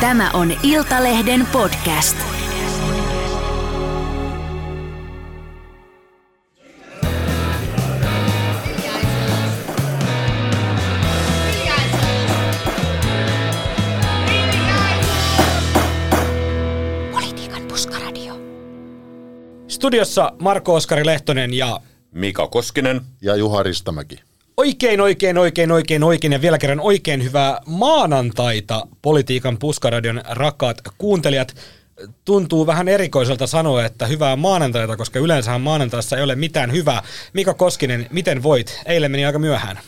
Tämä on Iltalehden podcast. Politiikan puskaradio. Studiossa Marko Oskari Lehtonen ja Mika Koskinen. Ja Juha Ristamäki. Oikein, oikein, oikein, oikein, oikein ja vielä kerran oikein hyvää maanantaita Politiikan puskaradion rakkaat kuuntelijat. Tuntuu vähän erikoiselta sanoa, että hyvää maanantaita, koska yleensähän maanantaissa ei ole mitään hyvää. Mika Koskinen, miten voit? Eilen meni aika myöhään.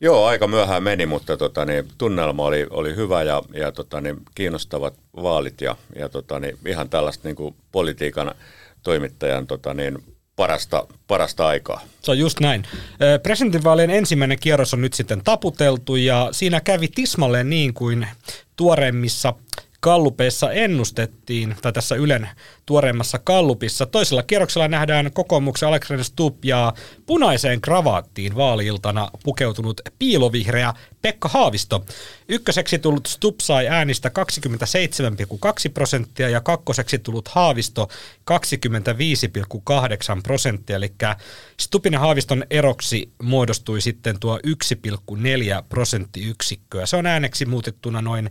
Joo, aika myöhään meni, mutta tota, niin, tunnelma oli, oli hyvä ja, ja tota, niin, kiinnostavat vaalit ja, ja tota, niin, ihan tällaista niin kuin politiikan toimittajan tota, niin, parasta, parasta aikaa. Se on just näin. Presidentinvaalien ensimmäinen kierros on nyt sitten taputeltu ja siinä kävi tismalleen niin kuin tuoreimmissa kallupeissa ennustettiin, tai tässä Ylen tuoreimmassa kallupissa. Toisella kierroksella nähdään kokoomuksen Alexander Stubb ja punaiseen kravaattiin vaaliiltana pukeutunut piilovihreä Pekka Haavisto. Ykköseksi tullut Stubb sai äänistä 27,2 prosenttia ja kakkoseksi tullut Haavisto 25,8 prosenttia, eli Stubbin ja Haaviston eroksi muodostui sitten tuo 1,4 prosenttiyksikköä. Se on ääneksi muutettuna noin 45-46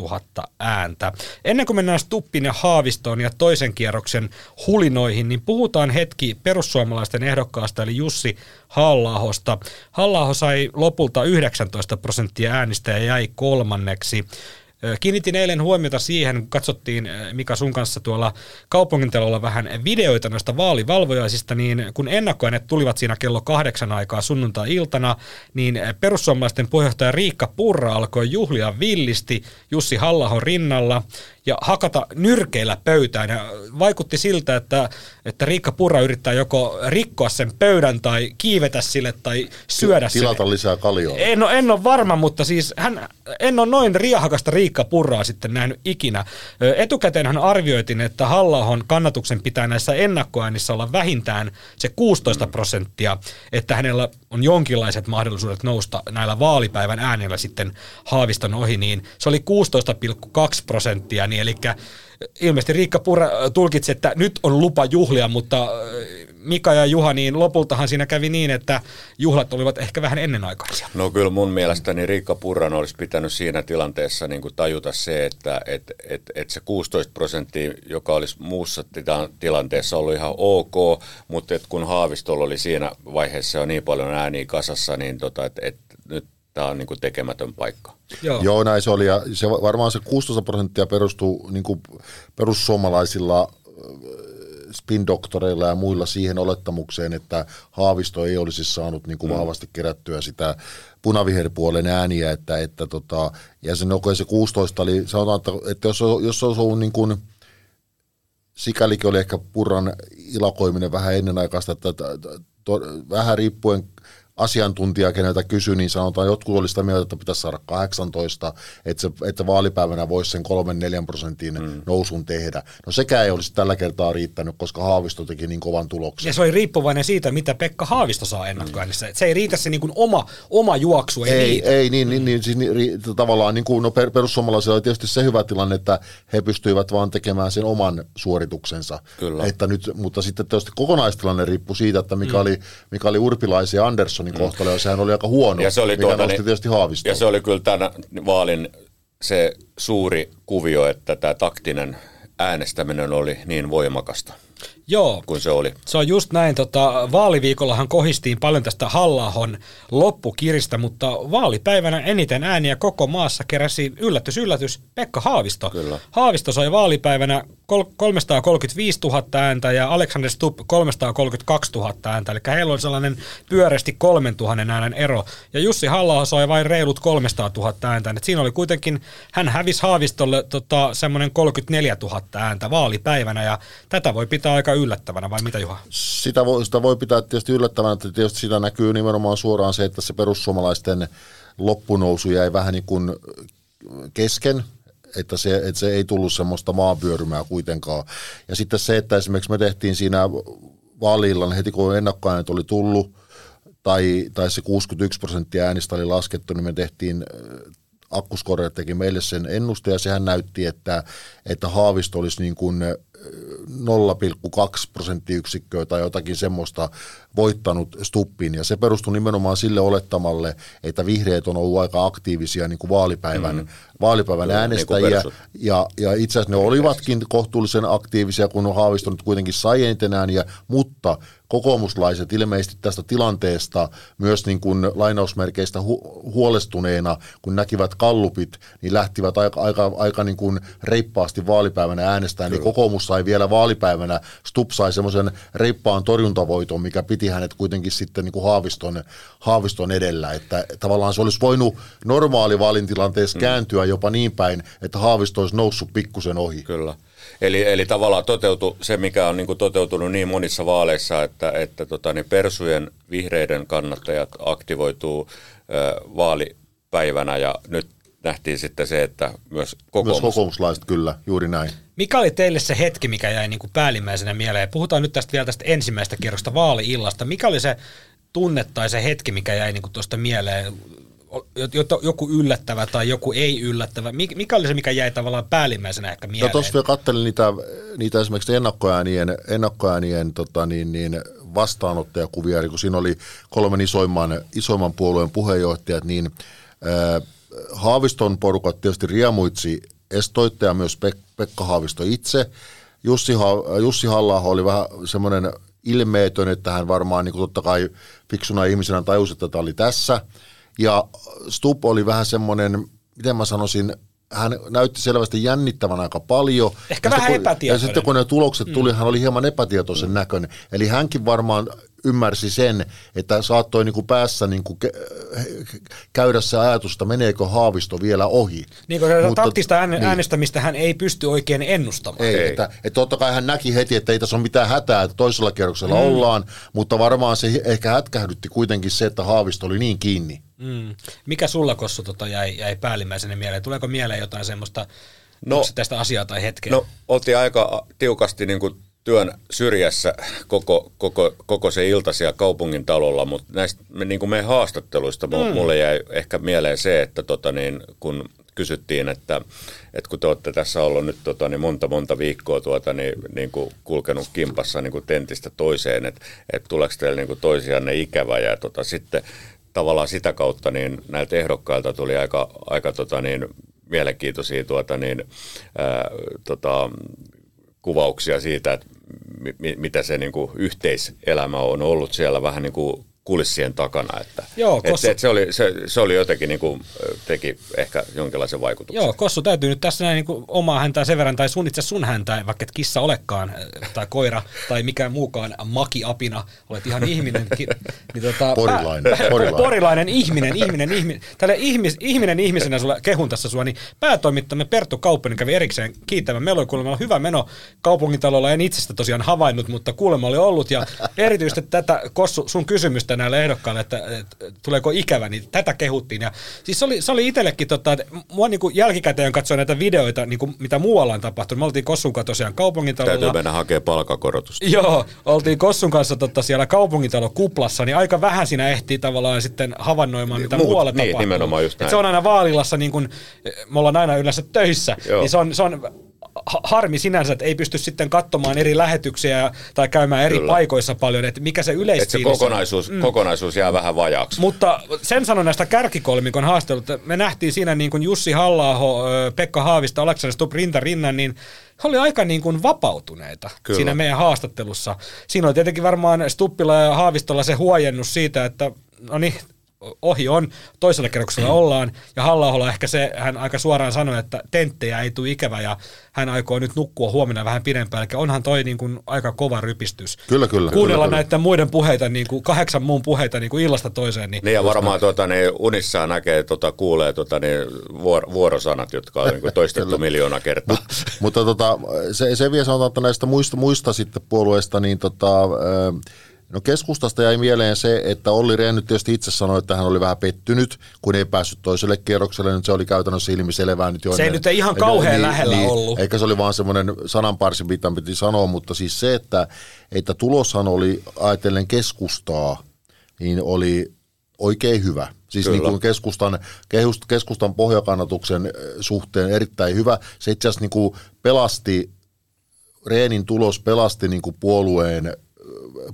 000 ääntä. Ennen kuin mennään Stuppin ja Haavistoon ja toisen kierroksen hulinoihin, niin puhutaan hetki perussuomalaisten ehdokkaasta eli Jussi Hallahosta. Hallaho sai lopulta 19 prosenttia äänistä ja jäi kolmanneksi. Kiinnitin eilen huomiota siihen, kun katsottiin Mika sun kanssa tuolla kaupungintalolla vähän videoita noista vaalivalvojaisista, niin kun ennakkoäänet tulivat siinä kello kahdeksan aikaa sunnuntai-iltana, niin perussuomalaisten puheenjohtaja Riikka Purra alkoi juhlia villisti Jussi Hallahon rinnalla ja hakata nyrkeillä pöytään. Ja vaikutti siltä, että, että Riikka Purra yrittää joko rikkoa sen pöydän tai kiivetä sille tai syödä Tilata sille. lisää kaljoa. En ole, en ole varma, mutta siis hän, en ole noin riahakasta Riikka Purraa sitten nähnyt ikinä. Ö, Etukäteen hän arvioitin, että halla kannatuksen pitää näissä ennakkoäänissä olla vähintään se 16 prosenttia, että hänellä on jonkinlaiset mahdollisuudet nousta näillä vaalipäivän äänillä sitten Haaviston ohi, niin se oli 16,2 prosenttia, niin eli ilmeisesti Riikka Purra tulkitsi, että nyt on lupa juhlia, mutta Mika ja Juha, niin lopultahan siinä kävi niin, että juhlat olivat ehkä vähän ennenaikaisia. No kyllä mun mielestäni Riikka Purran olisi pitänyt siinä tilanteessa niin kuin tajuta se, että et, et, et se 16 prosenttia, joka olisi muussa tilanteessa ollut ihan ok, mutta et kun Haavistolla oli siinä vaiheessa jo niin paljon ääniä kasassa, niin tota, et, et, nyt tämä on niin kuin tekemätön paikka. Joo. Joo, näin se oli. Ja se, varmaan se 16 prosenttia perustuu niin kuin perussuomalaisilla spin-doktoreilla ja muilla siihen olettamukseen, että Haavisto ei olisi saanut niin kuin vahvasti kerättyä sitä punaviherpuolen ääniä, että, että tota, ja se, no, se 16 oli, sanotaan, että, että jos, jos olisi ollut niin kuin, sikälikin oli ehkä Purran ilakoiminen vähän ennenaikaista, että, että, että to, vähän riippuen asiantuntija, keneltä kysyi, niin sanotaan, jotkut oli sitä mieltä, että pitäisi saada 18, että, se, että vaalipäivänä voisi sen 3-4 prosentin mm. nousun tehdä. No sekään ei olisi tällä kertaa riittänyt, koska Haavisto teki niin kovan tuloksen. Ja se oli riippuvainen siitä, mitä Pekka Haavisto saa ennakkoäänissä. Mm. Se ei riitä se niin kuin oma, oma juoksu, ei, ei, riitä. ei niin, niin, niin, siis, niin tavallaan niin kuin, no per, perussuomalaisilla oli tietysti se hyvä tilanne, että he pystyivät vaan tekemään sen oman suorituksensa. Kyllä. Että nyt, mutta sitten tietysti kokonaistilanne riippui siitä, että mikä, mm. oli, mikä oli Urpilaisen ja Anderssonin mm. kohtalo, ja sehän oli aika huono, Ja se oli, mikä tuota, nosti niin- tietysti Haavistoa. ja se oli kyllä tämän vaalin se suuri kuvio, että tämä taktinen äänestäminen oli niin voimakasta Joo, kuin se oli. se on just näin. Tota, vaaliviikollahan kohistiin paljon tästä halla loppukiristä, mutta vaalipäivänä eniten ääniä koko maassa keräsi yllätys, yllätys, Pekka Haavisto. Kyllä. Haavisto sai vaalipäivänä kol- 335 000 ääntä ja Alexander Stubb 332 000 ääntä, eli heillä oli sellainen pyöreästi 3000 äänen ero. Ja Jussi halla sai vain reilut 300 000 ääntä, et siinä oli kuitenkin, hän hävisi Haavistolle tota, semmoinen 34 000 ääntä vaalipäivänä, ja tätä voi pitää aika yllättävänä, vai mitä Juha? sitä voi, sitä voi pitää tietysti yllättävänä, että tietysti sitä näkyy nimenomaan suoraan se, että se perussuomalaisten loppunousu jäi vähän niin kuin kesken, että se, että se ei tullut semmoista maanvyörymää kuitenkaan. Ja sitten se, että esimerkiksi me tehtiin siinä vaaliillan heti kun ennakkoäänet oli tullut, tai, tai se 61 prosenttia äänistä oli laskettu, niin me tehtiin äh, Akkuskore teki meille sen ennuste ja sehän näytti, että, että Haavisto olisi niin kuin 0,2 prosenttiyksikköä tai jotakin semmoista voittanut Stuppin. Ja se perustui nimenomaan sille olettamalle, että vihreät on ollut aika aktiivisia niin kuin vaalipäivän, mm. vaalipäivän Joo, äänestäjiä. Niin ja, ja itse asiassa ne olivatkin kohtuullisen aktiivisia, kun Haavisto nyt kuitenkin sai eniten ääniä, mutta kokoomuslaiset ilmeisesti tästä tilanteesta myös niin kuin lainausmerkeistä hu- huolestuneena, kun näkivät kallupit, niin lähtivät aika, aika, aika niin kuin reippaasti vaalipäivänä äänestämään, niin kokoomus sai vielä vaalipäivänä, Stup sai semmoisen reippaan torjuntavoiton, mikä piti hänet kuitenkin sitten niin kuin Haaviston, Haaviston edellä, että tavallaan se olisi voinut normaali vaalintilanteessa mm. kääntyä jopa niin päin, että Haavisto olisi noussut pikkusen ohi. Kyllä. Eli, eli tavallaan toteutu se, mikä on niin kuin toteutunut niin monissa vaaleissa, että, että tota, niin persujen vihreiden kannattajat aktivoituu ö, vaalipäivänä ja nyt nähtiin sitten se, että myös kokoomus. Myös kokoomuslaiset, kyllä, juuri näin. Mikä oli teille se hetki, mikä jäi niin kuin päällimmäisenä mieleen? Puhutaan nyt tästä vielä tästä ensimmäisestä kierrosta vaali-illasta. Mikä oli se tunne tai se hetki, mikä jäi niin kuin tuosta mieleen? joku yllättävä tai joku ei yllättävä? Mikä oli se, mikä jäi tavallaan päällimmäisenä ehkä mieleen? No tuossa vielä katselin niitä, niitä esimerkiksi ennakkoäänien, ennakkoäänien tota niin, niin vastaanottajakuvia, eli kun siinä oli kolmen isoimman, isoimman puolueen puheenjohtajat, niin ää, Haaviston porukat tietysti riemuitsi estoitte ja myös Pek- Pekka Haavisto itse. Jussi, ha- Jussi halla oli vähän semmoinen ilmeetön, että hän varmaan niin kuin totta kai fiksuna ihmisenä tajusi, että tämä oli tässä – ja Stup oli vähän semmoinen, miten mä sanoisin, hän näytti selvästi jännittävän aika paljon. Ehkä ja vähän epätietoinen. Ja sitten kun ne tulokset tuli, mm. hän oli hieman epätietoisen mm. näköinen. Eli hänkin varmaan ymmärsi sen, että saattoi niin kuin päässä niin kuin käydä se ajatus, että meneekö Haavisto vielä ohi. Niin kuin Mutta, taktista niin. äänestämistä hän ei pysty oikein ennustamaan. Ei, ei. Että, että totta kai hän näki heti, että ei tässä ole mitään hätää, että toisella kierroksella mm. ollaan, mutta varmaan se ehkä hätkähdytti kuitenkin se, että Haavisto oli niin kiinni. Mm. Mikä sulla, Kossu, tota jäi, jäi päällimmäisenä mieleen? Tuleeko mieleen jotain semmoista no, tästä asiaa tai hetkeä? No, oltiin aika tiukasti niin kuin työn syrjässä koko, koko, koko se ilta siellä kaupungin talolla, mutta näistä niin kuin meidän haastatteluista mm. mulle jäi ehkä mieleen se, että tota niin, kun kysyttiin, että, että kun te olette tässä ollut nyt tota, niin monta monta viikkoa tuota, niin, niin kuin kulkenut kimpassa niin kuin tentistä toiseen, että, että tuleeko teille niin kuin toisianne ikävä ja tota, sitten tavallaan sitä kautta niin näiltä ehdokkailta tuli aika, aika tota niin, mielenkiintoisia tuota niin, ää, tota, kuvauksia siitä, että mi, mitä se niin kuin, yhteiselämä on ollut siellä. Vähän niin kuin kulissien takana. Että, Joo, Kossu... et, et se, oli, se, se oli jotenkin niin kuin, teki ehkä jonkinlaisen vaikutuksen. Joo, Kossu täytyy nyt tässä näin niin kuin omaa häntää sen verran, tai sun itse sun häntä, vaikka et kissa olekaan, tai koira, tai mikään muukaan makiapina, olet ihan ihminen. Ki, niin tota, porilainen, pää, porilainen. porilainen. ihminen, ihminen, ihminen. Tälle ihmis, ihminen ihmisenä sulla, kehun tässä sua, niin päätoimittamme Perttu Kauppanen kävi erikseen kiittämään. Meillä oli kuulemma hyvä meno kaupungintalolla, en itsestä tosiaan havainnut, mutta kuulemma oli ollut, ja erityisesti tätä Kossu, sun kysymystä näille ehdokkaille, että, että tuleeko ikävä, niin tätä kehuttiin. Ja siis se oli, se oli itsellekin, tota, että mua niin kuin jälkikäteen katsoin näitä videoita, niin kuin, mitä muualla on tapahtunut. Me oltiin Kossun kanssa tosiaan kaupungintalolla. Täytyy mennä hakemaan palkakorotusta. Joo, oltiin Kossun kanssa tota, siellä kaupungintalo kuplassa, niin aika vähän siinä ehtii tavallaan sitten havainnoimaan, mitä Muut, muualla niin, tapahtuu. nimenomaan just näin. se on aina vaalillassa, niin kuin, me ollaan aina yleensä töissä, Joo. niin se on, se on harmi sinänsä, että ei pysty sitten katsomaan eri lähetyksiä tai käymään eri Kyllä. paikoissa paljon, että mikä se yleisfiilis se kokonaisuus, mm. kokonaisuus jää vähän vajaaksi. Mutta sen sanon näistä kärkikolmikon haastelut, että me nähtiin siinä niin kuin Jussi halla Pekka Haavista, Aleksander Stubb rinta rinnan, niin he oli aika niin kuin vapautuneita Kyllä. siinä meidän haastattelussa. Siinä oli tietenkin varmaan Stuppilla ja Haavistolla se huojennus siitä, että no niin, ohi on, toisella kerroksella mm. ollaan, ja halla ehkä se, hän aika suoraan sanoi, että tenttejä ei tule ikävä, ja hän aikoo nyt nukkua huomenna vähän pidempään, eli onhan toi niin kuin aika kova rypistys. Kyllä, kyllä. Kuunnella kyllä, näiden muiden puheita, niin kuin kahdeksan muun puheita niin kuin illasta toiseen. Niin, niin ja varmaan tuota, niin unissaan näkee, tuota, kuulee tuota, niin vuor- vuorosanat, jotka on niin toistettu miljoona kertaa. Mut, mutta tota, se, se vielä sanotaan, että näistä muista, muista sitten puolueista, niin tota, No keskustasta jäi mieleen se, että Olli Rehn nyt tietysti itse sanoi, että hän oli vähän pettynyt, kun ei päässyt toiselle kierrokselle. Nyt se oli käytännössä ilmiselvää nyt jo. Se ei nyt ihan kauhean niin, lähellä niin, ollut. Eikä se oli vaan semmoinen sananparsi, mitä piti sanoa, mutta siis se, että, että tuloshan oli ajatellen keskustaa, niin oli oikein hyvä. Siis Kyllä. niin kuin keskustan, kehust- keskustan pohjakannatuksen äh, suhteen erittäin hyvä. Se itse asiassa niin kuin pelasti, Reenin tulos pelasti niin kuin puolueen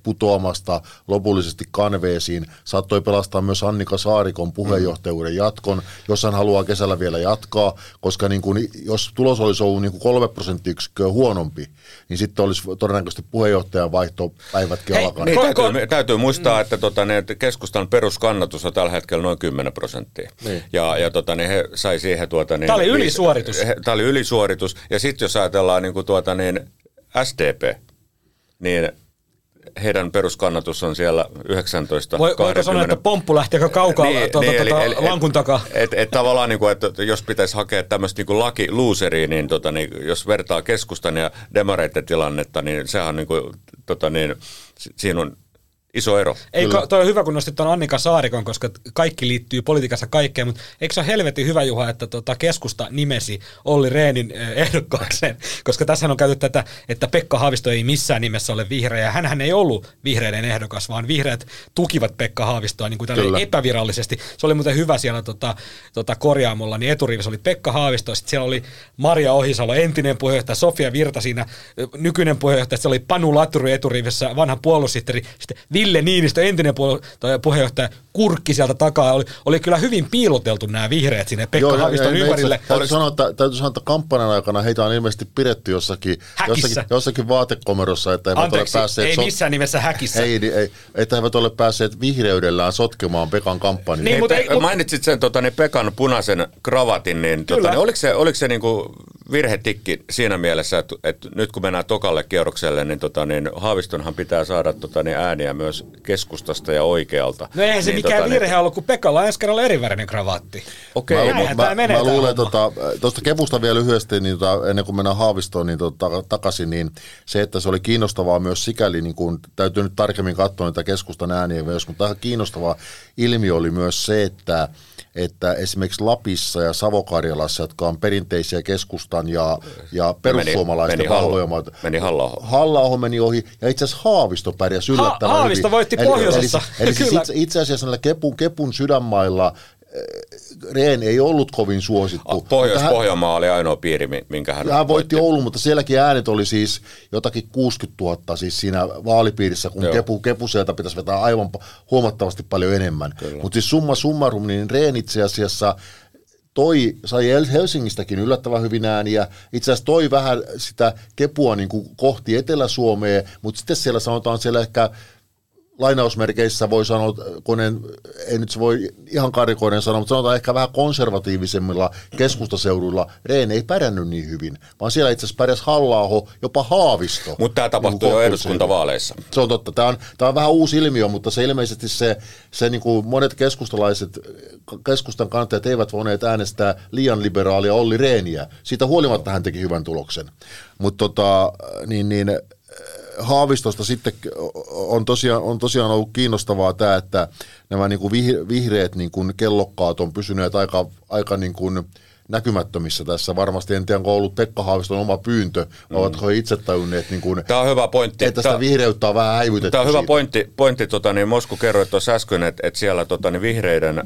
putoamasta lopullisesti kanveesiin. Saattoi pelastaa myös Annika Saarikon puheenjohtajuuden jatkon, jos hän haluaa kesällä vielä jatkaa, koska niin kuin, jos tulos olisi ollut niin kuin kolme prosenttiyksikköä huonompi, niin sitten olisi todennäköisesti puheenjohtajan vaihtopäivätkin Hei, alkaneet. Niin, täytyy, täytyy muistaa, että tota, ne, keskustan peruskannatus on tällä hetkellä noin 10 prosenttia. Niin. Ja, ja tota, niin he sai siihen... Tuota, niin, Tää oli ylisuoritus. Tämä oli ylisuoritus. Ja sitten jos ajatellaan niin kuin, tuota, niin SDP, niin heidän peruskannatus on siellä 19 Voi, voiko sanoa, että pomppu lähti aika kaukaa niin, tuota, niin, tuota, eli- lankun takaa? Et, et tavallaan, niin kuin, että jos pitäisi hakea tämmöistä niin laki looseriä, niin, tota, niin jos vertaa keskustan ja demareiden tilannetta, niin sehän on niin kuin, tota, niin, si- siinä on iso ero. Ei, ko- toi on hyvä, kun nostit tuon Annika Saarikon, koska kaikki liittyy politiikassa kaikkeen, mutta eikö se ole helvetin hyvä, Juha, että tota keskusta nimesi Olli Reenin eh, ehdokkaakseen, koska tässä on käyty tätä, että Pekka Haavisto ei missään nimessä ole vihreä, ja hänhän ei ollut vihreiden ehdokas, vaan vihreät tukivat Pekka Haavistoa niin kuin epävirallisesti. Se oli muuten hyvä siellä tota, tota korjaamolla, niin eturivissä oli Pekka Haavisto, sitten siellä oli Maria Ohisalo, entinen puheenjohtaja, Sofia Virta siinä, ö, nykyinen puheenjohtaja, siellä oli Panu Laturi eturivissä, vanha puolussihteeri, sitten Ville Niinistö, entinen puheenjohtaja, kurkki sieltä takaa. Oli, oli kyllä hyvin piiloteltu nämä vihreät sinne Pekka ja- Haaviston ja- ja ympärille. itse- Täytyy sanoa, että, täytyy sanoa, että kampanjan aikana heitä on ilmeisesti pidetty jossakin, Häkissä. jossakin, jossakin vaatekomerossa, että eivät Anteeksi, ole päässeet... ei so- missään nimessä häkissä. ei, niin ei, että he eivät ole päässeet vihreydellään sotkemaan Pekan kampanjaa. Niin, Hei, mutta ei- mainitsit sen tota, niin Pekan punaisen kravatin, niin, tota, niin oliko se, oliko se niinku virhetikki siinä mielessä, että, että nyt kun mennään tokalle kierrokselle, niin, tota, niin Haavistonhan pitää saada tota, niin ääniä myös keskustasta ja oikealta. No eihän se niin, mikään tota, virhe ollut, kun Pekalla on ensi kerralla erivärinen kravaatti. Okei, Mä, mutta- mä, mä, mä tää luulen, homma. tuosta tota, kepusta vielä lyhyesti, niin tota, ennen kuin mennään Haavistoon niin tota, takaisin, niin se, että se oli kiinnostavaa myös sikäli, niin kun, täytyy nyt tarkemmin katsoa niitä keskustan ääniä myös, mutta tähän kiinnostava ilmiö oli myös se, että että esimerkiksi Lapissa ja Savokarjalassa, jotka on perinteisiä keskustan ja, ja perussuomalaisten meni Halla- vahvoja maita, meni Halla-aho. halla meni ohi, ja itse asiassa Haavisto pärjäsi yllättävän Ha- Haavisto hyvin. voitti Eli- pohjoisessa. Eli, eli siis Kyllä. itse, itse asiassa näillä Kepun, Kepun sydänmailla Rehn ei ollut kovin suosittu. Pohjois-Pohjanmaa oli ainoa piiri, mi- minkä hän, hän voitti Oulun, mutta sielläkin äänet oli siis jotakin 60 000 siis siinä vaalipiirissä, kun Joo. Kepu, Kepu sieltä pitäisi vetää aivan huomattavasti paljon enemmän. Mutta siis summa summarum, niin Rehn itse asiassa toi, sai El- Helsingistäkin yllättävän hyvin ääniä. Itse asiassa toi vähän sitä Kepua niin kuin kohti Etelä-Suomea, mutta sitten siellä sanotaan siellä ehkä lainausmerkeissä voi sanoa, kun en, ei nyt se voi ihan karikoiden sanoa, mutta sanotaan ehkä vähän konservatiivisemmilla keskustaseuduilla Rehn ei pärjännyt niin hyvin, vaan siellä itse asiassa pärjäsi halla jopa Haavisto. Mutta tämä tapahtui Niin jo eduskuntavaaleissa. se on totta. Tämä on, tämä on vähän uusi ilmiö, mutta se ilmeisesti se, se niin kuin monet keskustalaiset, keskustan kannattajat eivät voineet äänestää liian liberaalia Olli Reeniä. Siitä huolimatta hän teki hyvän tuloksen. Mutta tota, niin, niin, Haavistosta sitten on tosiaan, on tosiaan ollut kiinnostavaa tämä, että nämä niin kuin vih- vihreät niin kuin kellokkaat on pysyneet aika, aika niin kuin näkymättömissä tässä. Varmasti en tiedä, onko ollut Pekka Haaviston oma pyyntö, vai ovatko he itse tajunneet, niin kuin, Tämä on hyvä pointti. että sitä Tää- vihreyttä on vähän häivytetty Tämä on hyvä siitä. pointti, pointti tota, niin Mosku kerroit tuossa äsken, että, että siellä tota, niin vihreiden ö,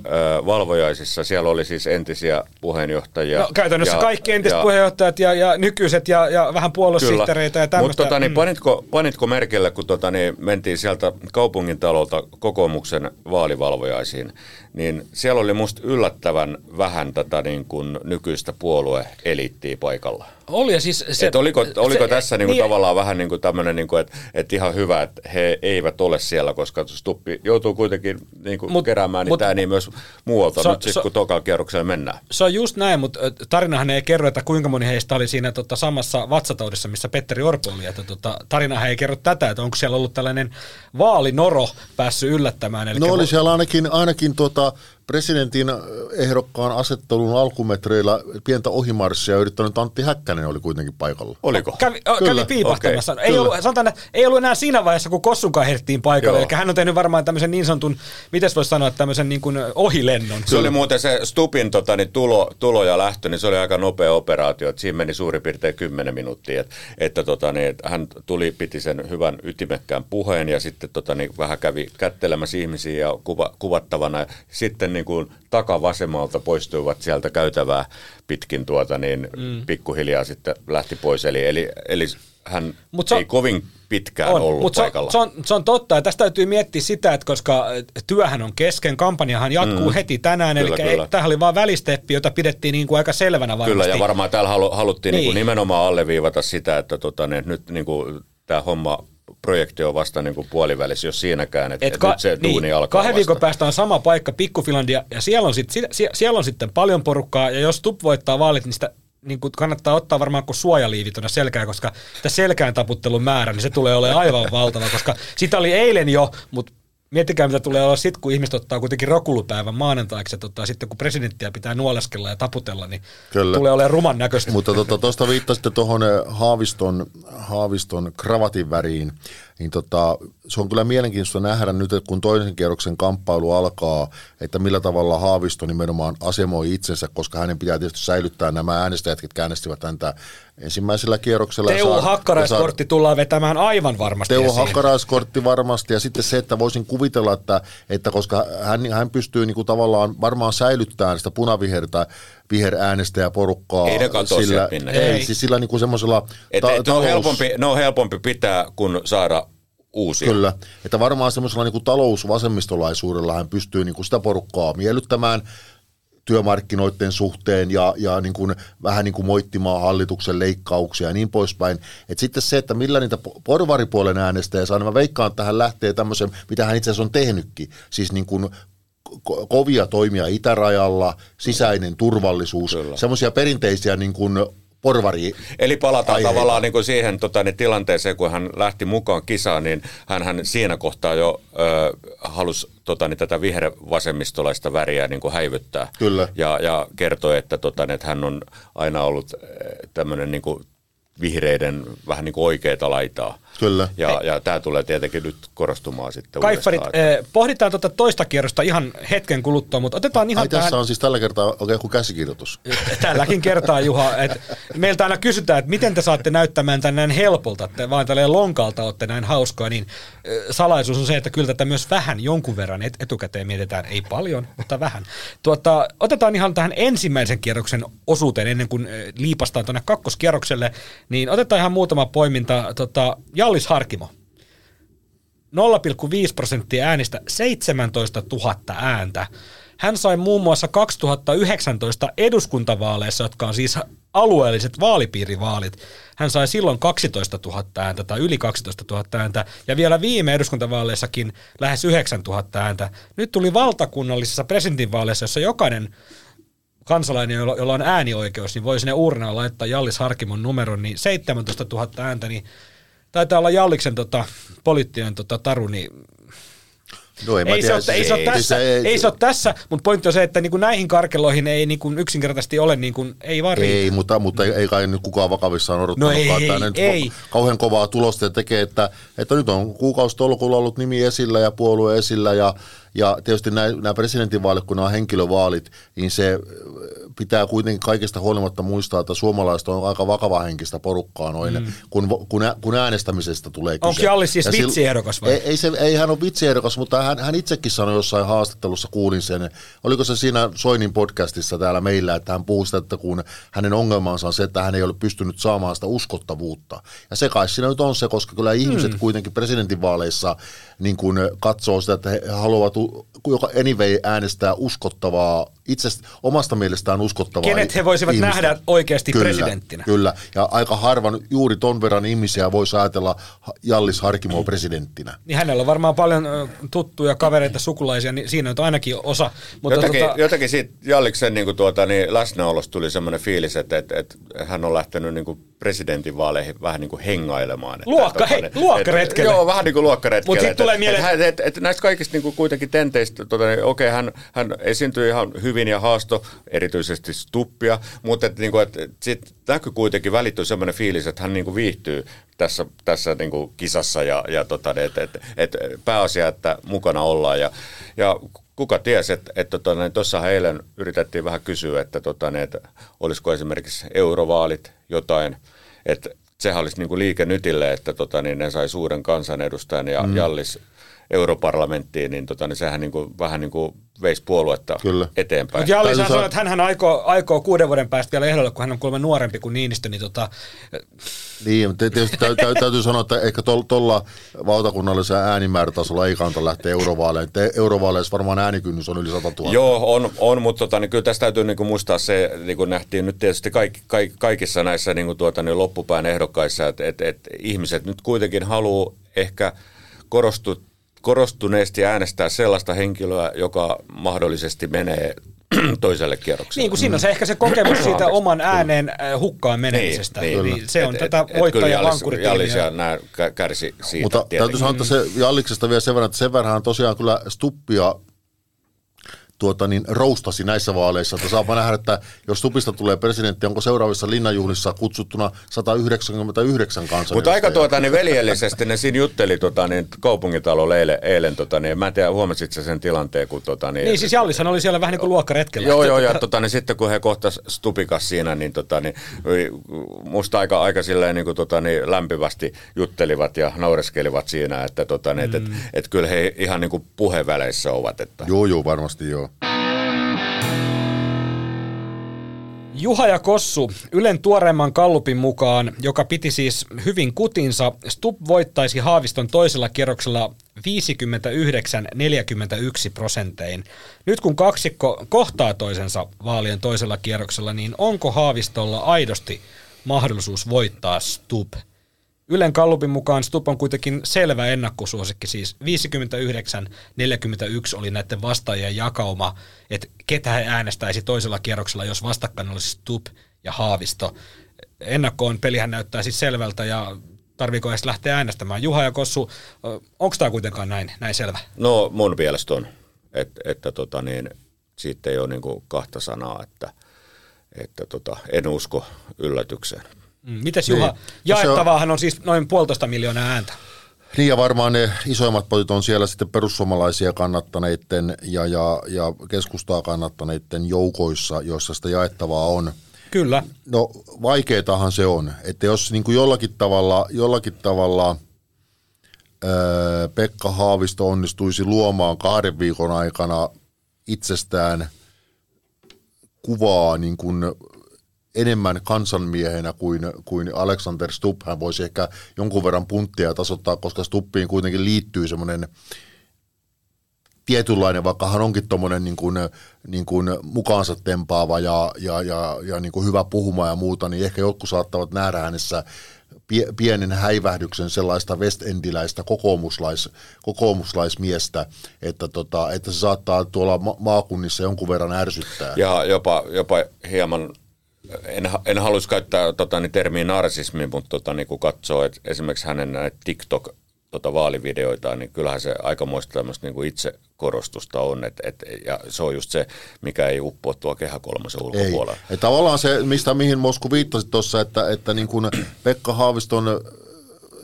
valvojaisissa, siellä oli siis entisiä puheenjohtajia. No, käytännössä ja- kaikki entiset ja- puheenjohtajat ja, ja nykyiset ja, ja vähän puoluesihteereitä ja Mutta tämmöistä. tota, niin, Mm. panitko, panitko merkille, kun tota, niin, mentiin sieltä kaupungintalolta kokoomuksen vaalivalvojaisiin, niin siellä oli musta yllättävän vähän tätä niin kuin nykyistä puolueeliittiä paikalla. Oli ja siis se, et oliko oliko se- tässä niinku tavallaan vähän niinku tämmöinen, niinku, että et ihan hyvä, että he eivät ole siellä, koska Stuppi joutuu kuitenkin niinku Mut- keräämään mut- niitä ääniä myös muualta, Se- nyt siis se- kun tokalla kierroksella mennään. Se on just näin, mutta tarinahan ei kerro, että kuinka moni heistä oli siinä tota, samassa vatsataudissa, missä Petteri Orpo oli. Että, tota, tarinahan ei kerro tätä, että onko siellä ollut tällainen vaalinoro päässyt yllättämään. Eli No oli siellä ainakin, ainakin tuota, presidentin ehdokkaan asettelun alkumetreillä pientä ohimarssia yrittänyt Antti Häkkänen oli kuitenkin paikalla. Oliko? Kävi, o, kävi piipahtamassa. okei, ei, kyllä. ollut, sanotaan, että ei ollut enää siinä vaiheessa, kun Kossunkaan herttiin paikalle. Joo. Eli hän on tehnyt varmaan tämmöisen niin sanotun, miten voisi sanoa, tämmöisen niin kuin ohilennon. Se oli muuten se Stupin tota, niin tulo, tulo ja lähtö, niin se oli aika nopea operaatio, että siinä meni suurin piirtein 10 minuuttia, että, että tota, niin, että hän tuli, piti sen hyvän ytimekkään puheen ja sitten tota, niin, vähän kävi kättelemässä ihmisiä ja kuva, kuvattavana. Sitten niin niin kuin takavasemmalta poistuivat sieltä käytävää pitkin tuota, niin mm. pikkuhiljaa sitten lähti pois. Eli, eli, eli hän Mut se on, ei kovin pitkään on, ollut mutta paikalla. Se on, se, on, se on totta, ja tästä täytyy miettiä sitä, että koska työhän on kesken, kampanjahan jatkuu mm. heti tänään, kyllä, eli kyllä. tämähän oli vain välisteppi, jota pidettiin niin kuin aika selvänä varmasti. Kyllä, ja varmaan täällä halu, haluttiin niin. Niin kuin nimenomaan alleviivata sitä, että tota, niin, nyt niin kuin, tämä homma projekti on vasta niin kuin puolivälissä, jos siinäkään, että et ka- nyt se niin, duuni alkaa Kahden vasta. viikon päästä on sama paikka, Pikkufinlandia, ja siellä on, sit, siellä on sitten paljon porukkaa, ja jos TUP voittaa vaalit, niin sitä niin kuin kannattaa ottaa varmaan kuin suojaliivi tuonne selkään, koska tämä selkään taputtelun määrä, niin se tulee olemaan aivan valtava, koska sitä oli eilen jo, mutta Miettikää, mitä tulee olla sitten, kun ihmiset ottaa kuitenkin rokulupäivän maanantaiksi, että ottaa sitten kun presidenttiä pitää nuoleskella ja taputella, niin Kyllä. tulee olemaan ruman näköistä. Mutta tuosta tota, viittasitte tuohon eh, Haaviston, Haaviston kravatin väriin, niin tota, se on kyllä mielenkiintoista nähdä nyt, että kun toisen kierroksen kamppailu alkaa, että millä tavalla Haavisto nimenomaan asemoi itsensä, koska hänen pitää tietysti säilyttää nämä äänestäjät, jotka äänestivät häntä ensimmäisellä kierroksella. Teuvo Hakkaraiskortti tullaan vetämään aivan varmasti Teuvo Hakkaraiskortti varmasti ja sitten se, että voisin kuvitella, että, että koska hän, hän pystyy niin kuin tavallaan varmaan säilyttämään sitä punavihertä viheräänestäjäporukkaa. Ei ne sillä, ei, ei. Siis sillä niin kuin semmoisella ta- talous... ne, on helpompi, ne on helpompi pitää kuin saada uusia. Kyllä, että varmaan semmoisella niin talousvasemmistolaisuudella hän pystyy niin kuin sitä porukkaa miellyttämään työmarkkinoiden suhteen ja, ja niin kuin, vähän niin kuin moittimaan hallituksen leikkauksia ja niin poispäin. Et sitten se, että millä niitä porvaripuolen äänestäjä saa, niin mä veikkaan, että hän lähtee tämmöisen, mitä hän itse asiassa on tehnytkin, siis niin kuin ko- kovia toimia itärajalla, sisäinen turvallisuus, semmoisia perinteisiä niin kuin porvari. Eli palataan aiheita. tavallaan niin kuin siihen tota, niin tilanteeseen, kun hän lähti mukaan kisaan, niin hän, hän siinä kohtaa jo ö, halusi tota, niin tätä vihervasemmistolaista väriä niin kuin häivyttää. Kyllä. Ja, ja kertoi, että, tota, niin, että hän on aina ollut tämmöinen niin kuin vihreiden vähän niin kuin oikeita laitaa. Kyllä. Ja, ja tämä tulee tietenkin nyt korostumaan sitten Kaifarit, eh, pohditaan tuota toista kierrosta ihan hetken kuluttua, mutta otetaan ihan Ai, tähän... tässä on siis tällä kertaa oikein joku käsikirjoitus. Tälläkin kertaa, Juha. Et meiltä aina kysytään, että miten te saatte näyttämään tämän näin helpolta, että vaan tälleen lonkalta olette näin hauskaa, niin eh, salaisuus on se, että kyllä tätä myös vähän jonkun verran et, etukäteen mietitään, ei paljon, mutta vähän. Tuota, otetaan ihan tähän ensimmäisen kierroksen osuuteen ennen kuin eh, liipastaan tuonne kakkoskierrokselle, niin otetaan ihan muutama poiminta. Tota, Jallis Harkimo. 0,5 prosenttia äänistä, 17 000 ääntä. Hän sai muun muassa 2019 eduskuntavaaleissa, jotka on siis alueelliset vaalipiirivaalit. Hän sai silloin 12 000 ääntä tai yli 12 000 ääntä ja vielä viime eduskuntavaaleissakin lähes 9 000 ääntä. Nyt tuli valtakunnallisissa presidentinvaaleissa, jossa jokainen kansalainen, jolla on äänioikeus, niin voi sinne urnaan laittaa Jallis Harkimon numeron, niin 17 000 ääntä, niin taitaa olla Jalliksen tota, poliittinen tota, taru, niin No, ei, ei, se ole, ei, se ole tässä, ei, ei se ole tässä, mutta pointti on se, että niin kuin näihin karkeloihin ei niin kuin yksinkertaisesti ole, niin kuin, ei vaan Ei, mutta, mutta ei, ei kai nyt kukaan vakavissaan odottanut, no ei, että nyt ei. kauhean kovaa tulosta tekee, että, että nyt on kuukausi tolkulla ollut nimi esillä ja puolue esillä ja, ja tietysti nämä, nämä presidentinvaalit, kun nämä on henkilövaalit, niin se pitää kuitenkin kaikesta huolimatta muistaa, että suomalaiset on aika vakava henkistä porukkaa noin, mm. kun, kun, kun äänestämisestä tulee kyse. Onko Jalli siis vitsiehdokas vai? Ei, ei, se, ei hän ole vitsiehdokas, mutta hän, hän itsekin sanoi jossain haastattelussa, kuulin sen, oliko se siinä Soinin podcastissa täällä meillä, että hän puhuu sitä, että kun hänen ongelmansa on se, että hän ei ole pystynyt saamaan sitä uskottavuutta. Ja se kai siinä nyt on se, koska kyllä ihmiset mm. kuitenkin presidentinvaaleissa niin kuin katsoo sitä, että he haluavat joka anyway äänestää uskottavaa, itse omasta mielestään uskottavaa Kenet he voisivat ihmistä. nähdä oikeasti kyllä, presidenttinä. Kyllä, ja aika harvan juuri ton verran ihmisiä voi ajatella Jallis Harkimoa presidenttinä. Niin hänellä on varmaan paljon tuttuja kavereita, sukulaisia, niin siinä on ainakin osa. Mutta jotakin, tota... jotakin siitä Jalliksen niin kuin tuota, niin läsnäolosta tuli semmoinen fiilis, että, että, että hän on lähtenyt niin kuin presidentinvaaleihin vähän niin kuin hengailemaan. Että, Luokka, hei, että, luokkaretkelle. Joo, vähän niin kuin luokkaretkelle. Mutta sitten tulee mieleen... Että, että, että, näistä kaikista niin kuin kuitenkin tenteistä, tota, niin, okei, okay, hän, hän esiintyi ihan hyvin ja haasto, erityisesti Stuppia, mutta että, niin kuin, että, että sit näkyy kuitenkin välittyy sellainen fiilis, että hän niin kuin viihtyy tässä, tässä niin kuin kisassa ja, ja tota, että, että, että pääasia, että mukana ollaan. Ja, ja kuka tiesi, että, että tuossa tota, eilen yritettiin vähän kysyä, että, tota, että olisiko esimerkiksi eurovaalit jotain, että sehän olisi niin kuin liike nytille, että tota, niin ne sai suuren kansanedustajan ja mm. Jallis europarlamenttiin, niin, tota, niin sehän niin kuin, vähän niin kuin veisi puoluetta Kyllä. eteenpäin. Mutta Jalli Täytyy sanoi, sanoa- että hän aikoo, aikoo kuuden vuoden päästä vielä ehdolle, kun hän on kuulemma nuorempi kuin Niinistö, niin tota, Niin, mutta tietysti täy, täy, täytyy sanoa, että ehkä tuolla valtakunnallisella äänimäärätasolla ei kannata lähteä eurovaaleihin. Te, eurovaaleissa varmaan äänikynnys on yli 100 000. Joo, on, on mutta tota, niin kyllä tässä täytyy niin kuin muistaa se, niin kuin nähtiin nyt tietysti kaik, kaik, kaikissa näissä niin kuin tuota, niin loppupään ehdokkaissa, että et, et ihmiset nyt kuitenkin haluaa ehkä korostu, korostuneesti äänestää sellaista henkilöä, joka mahdollisesti menee toiselle kierrokselle. niin kuin siinä on se ehkä se kokemus siitä oman ääneen hukkaan menemisestä. Niin, niin, se on Et- tätä et- et voittaja kyllä Jallis- ja nämä kä- kärsi siitä. Mutta tietenkin. täytyy sanoa, että se Jalliksesta vielä sen verran, että sen verran tosiaan kyllä Stuppia tuota, niin, roustasi näissä vaaleissa, että saapa nähdä, että jos Stupista tulee presidentti, onko seuraavissa linnanjuhlissa kutsuttuna 199 kansanedustajaa. Mutta aika tuota, niin veljellisesti ne siinä jutteli tota, niin, kaupungintalolla eilen, eilen tota, niin, mä en tiedä, huomasit sen tilanteen, kun tota, niin, Niin siis Jallishan oli siellä vähän niin kuin luokkaretkellä. Joo, joo, ja tota, niin sitten kun he kohtas Stupikas siinä, niin, tota, niin musta aika, aika silleen, niin kuin, tota, niin, lämpivästi juttelivat ja naureskelivat siinä, että tota, niin, mm. et, et, et, kyllä he ihan niin kuin puheväleissä ovat. Että. Joo, joo, varmasti joo. Juha ja Kossu, Ylen tuoreimman kallupin mukaan, joka piti siis hyvin kutinsa, Stubb voittaisi Haaviston toisella kierroksella 59-41 prosentein. Nyt kun kaksikko kohtaa toisensa vaalien toisella kierroksella, niin onko Haavistolla aidosti mahdollisuus voittaa Stubb? Ylen Kallupin mukaan Stubb on kuitenkin selvä ennakkosuosikki, siis 59-41 oli näiden vastaajien jakauma, että ketä he äänestäisi toisella kierroksella, jos vastakkain olisi Stubb ja Haavisto. Ennakkoon pelihän näyttää siis selvältä ja tarviiko edes lähteä äänestämään. Juha ja Kossu, onko tämä kuitenkaan näin, näin selvä? No mun mielestä on, että, että tota, niin, siitä ei ole niin kuin kahta sanaa, että, että tota, en usko yllätykseen. Mm, Mites Juha? Niin. Se on- Jaettavaahan on siis noin puolitoista miljoonaa ääntä. Niin ja varmaan ne isoimmat potit on siellä sitten perussuomalaisia kannattaneiden ja, ja, ja keskustaa kannattaneiden joukoissa, joissa sitä jaettavaa on. Kyllä. No vaikeetahan se on, että jos niin kuin jollakin tavalla, jollakin tavalla öö, Pekka Haavisto onnistuisi luomaan kahden viikon aikana itsestään kuvaa niin kuin enemmän kansanmiehenä kuin, kuin Alexander Stubb, hän voisi ehkä jonkun verran punttia tasoittaa, koska Stubbiin kuitenkin liittyy semmoinen tietynlainen, vaikka hän onkin tuommoinen niin kuin, niin kuin mukaansa tempaava ja, ja, ja, ja niin kuin hyvä puhuma ja muuta, niin ehkä jotkut saattavat nähdä hänessä pie- pienen häivähdyksen sellaista westendiläistä kokoomuslais, kokoomuslaismiestä, että, tota, että se saattaa tuolla ma- maakunnissa jonkun verran ärsyttää. Ja jopa, jopa hieman, en, en haluaisi käyttää tota, niin termiä narsismi, mutta tota, niin kun katsoo että esimerkiksi hänen näitä TikTok tota, vaalivideoitaan, niin kyllähän se aikamoista tämmöistä niin itsekorostusta on, et, et, ja se on just se, mikä ei uppoa tuo kehä kolmosen Ei. ulkopuolella. Ja tavallaan se, mistä mihin Mosku viittasi tuossa, että, että niin kuin Pekka Haaviston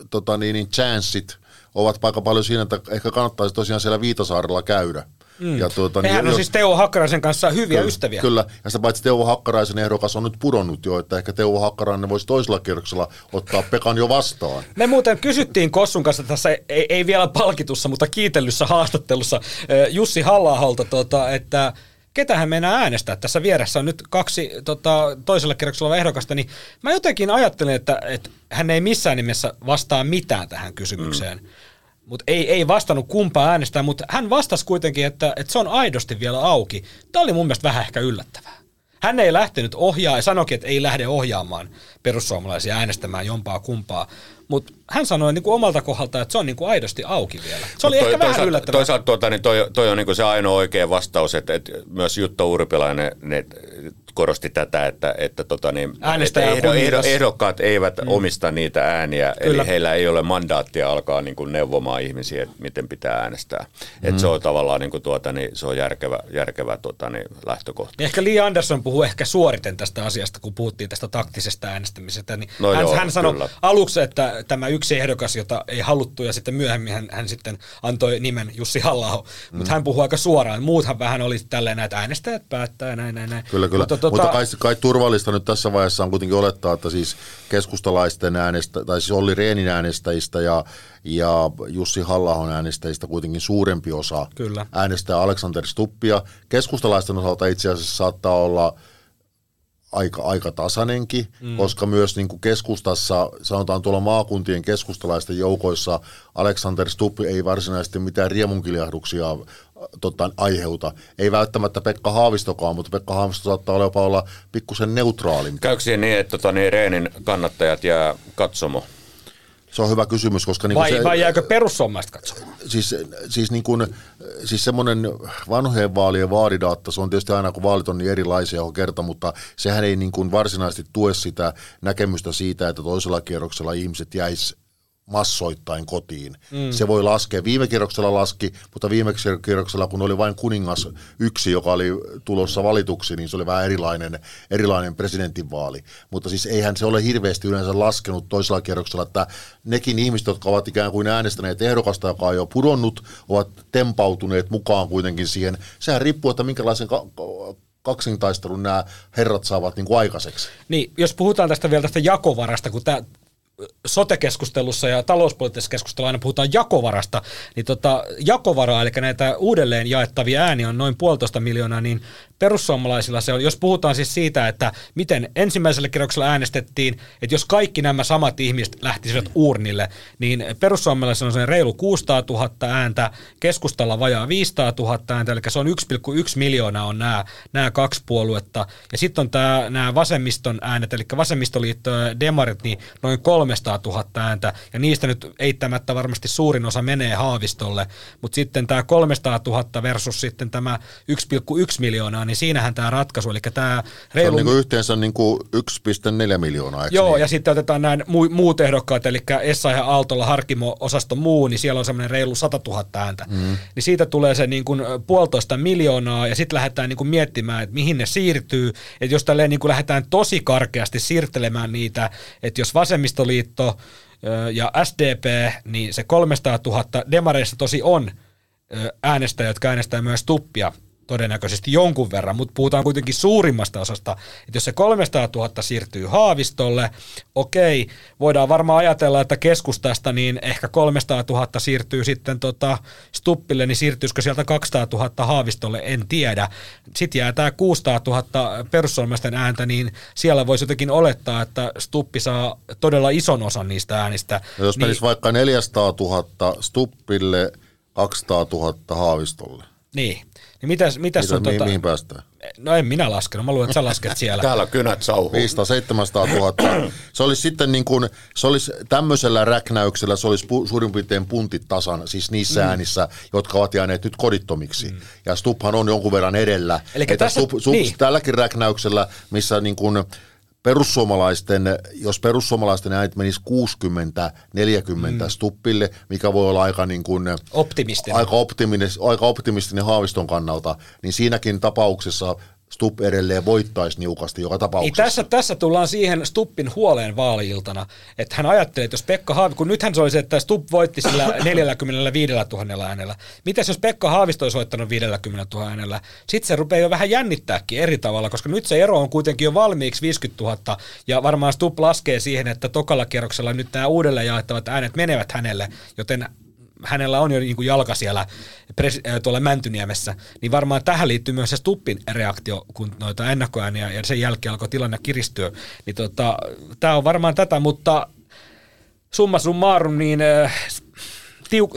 tota niin, niin chanssit ovat aika paljon siinä, että ehkä kannattaisi tosiaan siellä Viitasaarella käydä. Mm. Ja tuota, Hehän on jos- siis Teo Hakkaraisen kanssa hyviä Kyllä, ystäviä. Kyllä, ja sitä paitsi Teuvo Hakkaraisen ehdokas on nyt pudonnut jo, että ehkä Teuvo Hakkarainen voisi toisella kierroksella ottaa Pekan jo vastaan. Me muuten kysyttiin Kossun kanssa tässä, ei, ei vielä palkitussa, mutta kiitellyssä haastattelussa Jussi halla tota, että ketä hän meinaa äänestää. Tässä vieressä on nyt kaksi tota, toisella kierroksella ehdokasta, niin mä jotenkin ajattelin, että, että hän ei missään nimessä vastaa mitään tähän kysymykseen. Mm. Mutta ei, ei vastannut kumpaa äänestää, mutta hän vastasi kuitenkin, että, että se on aidosti vielä auki. Tämä oli mun mielestä vähän ehkä yllättävää. Hän ei lähtenyt ohjaa ja sanoikin, että ei lähde ohjaamaan perussuomalaisia äänestämään jompaa kumpaa. Mutta hän sanoi niin kuin omalta kohdalta, että se on niin kuin aidosti auki vielä. Se oli Mut ehkä vähän toisaalta, yllättävää. Toisaalta tuota, niin toi, toi on niin se ainoa oikea vastaus, että, että myös Jutta Urpilainen ne korosti tätä, että, että, tota, niin, että ehdo, ehdo, ehdokkaat eivät mm. omista niitä ääniä, Kyllä. eli heillä ei ole mandaattia alkaa niin kuin neuvomaan ihmisiä, että miten pitää äänestää. Mm. Että se on tavallaan niin kuin, tuota, niin, se on järkevä, järkevä tuota, niin, lähtökohta. Ehkä Li Andersson puhuu ehkä suoriten tästä asiasta, kun puhuttiin tästä taktisesta äänestämisestä. Niin No hän, joo, hän sanoi kyllä. aluksi, että tämä yksi ehdokas, jota ei haluttu, ja sitten myöhemmin hän, hän sitten antoi nimen Jussi halla mm. mutta hän puhuu aika suoraan. Muuthan vähän oli tälleen, että äänestäjät päättää, näin, näin, näin. Kyllä, kyllä. Mutta, tuota, mutta kai, kai, turvallista nyt tässä vaiheessa on kuitenkin olettaa, että siis keskustalaisten äänestä, tai siis Olli Reenin äänestäjistä ja, ja Jussi halla äänestäjistä kuitenkin suurempi osa kyllä. äänestää Alexander Stuppia. Keskustalaisten osalta itse asiassa saattaa olla aika, aika tasainenkin, mm. koska myös niin kuin keskustassa, sanotaan tuolla maakuntien keskustalaisten joukoissa, Alexander Stubb ei varsinaisesti mitään riemunkiljahduksia äh, tota, aiheuta. Ei välttämättä Pekka Haavistokaan, mutta Pekka Haavisto saattaa jopa olla pikkusen neutraalimpi. Käykö niin, että tota, niin Reenin kannattajat jää katsomo? Se on hyvä kysymys, koska... Niin vai, se, vai jääkö perussuomalaiset katsomaan? Siis, siis, niin kuin, siis semmoinen vanhojen vaalien vaalidaatta, se on tietysti aina, kun vaalit on niin erilaisia on kerta, mutta sehän ei niin kuin varsinaisesti tue sitä näkemystä siitä, että toisella kierroksella ihmiset jäisi massoittain kotiin. Mm. Se voi laskea. Viime kierroksella laski, mutta viime kierroksella, kun oli vain kuningas yksi, joka oli tulossa valituksi, niin se oli vähän erilainen, erilainen presidentinvaali. Mutta siis eihän se ole hirveästi yleensä laskenut toisella kierroksella, että nekin ihmiset, jotka ovat ikään kuin äänestäneet ehdokasta, joka on jo pudonnut, ovat tempautuneet mukaan kuitenkin siihen. Sehän riippuu, että minkälaisen ka- kaksintaistelun nämä herrat saavat niin kuin aikaiseksi. Niin, jos puhutaan tästä vielä tästä jakovarasta, kun tämä sotekeskustelussa ja talouspoliittisessa keskustelussa aina puhutaan jakovarasta, niin tota, jakovaraa, eli näitä uudelleen jaettavia ääniä on noin puolitoista miljoonaa, niin perussuomalaisilla se on, jos puhutaan siis siitä, että miten ensimmäisellä kierroksella äänestettiin, että jos kaikki nämä samat ihmiset lähtisivät uurnille, niin perussuomalaisilla on se reilu 600 000 ääntä, keskustalla vajaa 500 000 ääntä, eli se on 1,1 miljoonaa on nämä, nämä kaksi puoluetta, ja sitten on tämä, nämä vasemmiston äänet, eli vasemmistoliitto ja demarit, niin noin 300 000 ääntä, ja niistä nyt eittämättä varmasti suurin osa menee Haavistolle, mutta sitten tämä 300 000 versus sitten tämä 1,1 miljoonaa, niin siinähän tämä ratkaisu, eli tämä reilu... Se on niin yhteensä niin kuin 1,4 miljoonaa, Joo, niin? ja sitten otetaan nämä muut ehdokkaat, eli Essa ja Aaltolla, Harkimo, osasto muu, niin siellä on semmoinen reilu 100 000 ääntä. Mm. Niin siitä tulee se niin kuin puolitoista miljoonaa, ja sitten lähdetään niin kuin miettimään, että mihin ne siirtyy, että jos tälleen niin kuin lähdetään tosi karkeasti siirtelemään niitä, että jos vasemmistoliitto ja SDP, niin se 300 000 demareissa tosi on äänestäjät, jotka äänestää myös tuppia todennäköisesti jonkun verran, mutta puhutaan kuitenkin suurimmasta osasta, että jos se 300 000 siirtyy Haavistolle, okei, voidaan varmaan ajatella, että keskustasta niin ehkä 300 000 siirtyy sitten tota Stuppille, niin siirtyisikö sieltä 200 000 Haavistolle, en tiedä. Sitten jää tämä 600 000 perussuomalaisten ääntä, niin siellä voisi jotenkin olettaa, että Stuppi saa todella ison osan niistä äänistä. No jos niin, menisi vaikka 400 000 Stuppille, 200 000 Haavistolle. Niin. Niin mitäs, mitäs Mitä, on mihin, tota... mihin päästään? No en minä laskenut, mä luulen, että sä lasket siellä. Täällä kynät sauhuu. 500-700 000. Se olisi sitten niin kuin, se olisi tämmöisellä räknäyksellä, se olisi pu, suurin piirtein puntit tasan, siis niissä mm. äänissä, jotka ovat jääneet nyt kodittomiksi. Mm. Ja Stubhan on jonkun verran edellä. Eli tässä, Stub, Stub, niin. tälläkin räknäyksellä, missä niin kuin, perussuomalaisten, jos perussuomalaisten äänet menisi 60-40 mm. Stuppille, mikä voi olla aika, niin kuin, optimistinen. Aika, optimistinen, aika optimistinen Haaviston kannalta, niin siinäkin tapauksessa Stupp edelleen voittaisi niukasti joka tapauksessa. Niin tässä, tässä tullaan siihen Stuppin huoleen vaaliiltana, että hän ajattelee, että jos Pekka Haavi, kun nythän se oli se, että Stupp voitti sillä 45 000 äänellä. Mitäs jos Pekka Haavisto olisi voittanut 50 000 äänellä? Sitten se rupeaa jo vähän jännittääkin eri tavalla, koska nyt se ero on kuitenkin jo valmiiksi 50 000, ja varmaan Stupp laskee siihen, että tokalla kierroksella nyt nämä uudelleen jaettavat äänet menevät hänelle, joten hänellä on jo niin kuin jalka siellä pres, tuolla Mäntyniemessä, niin varmaan tähän liittyy myös se Stuppin reaktio, kun noita ennakkoääniä ja sen jälkeen alkoi tilanne kiristyä. Niin tota, tämä on varmaan tätä, mutta summa summarum, niin äh,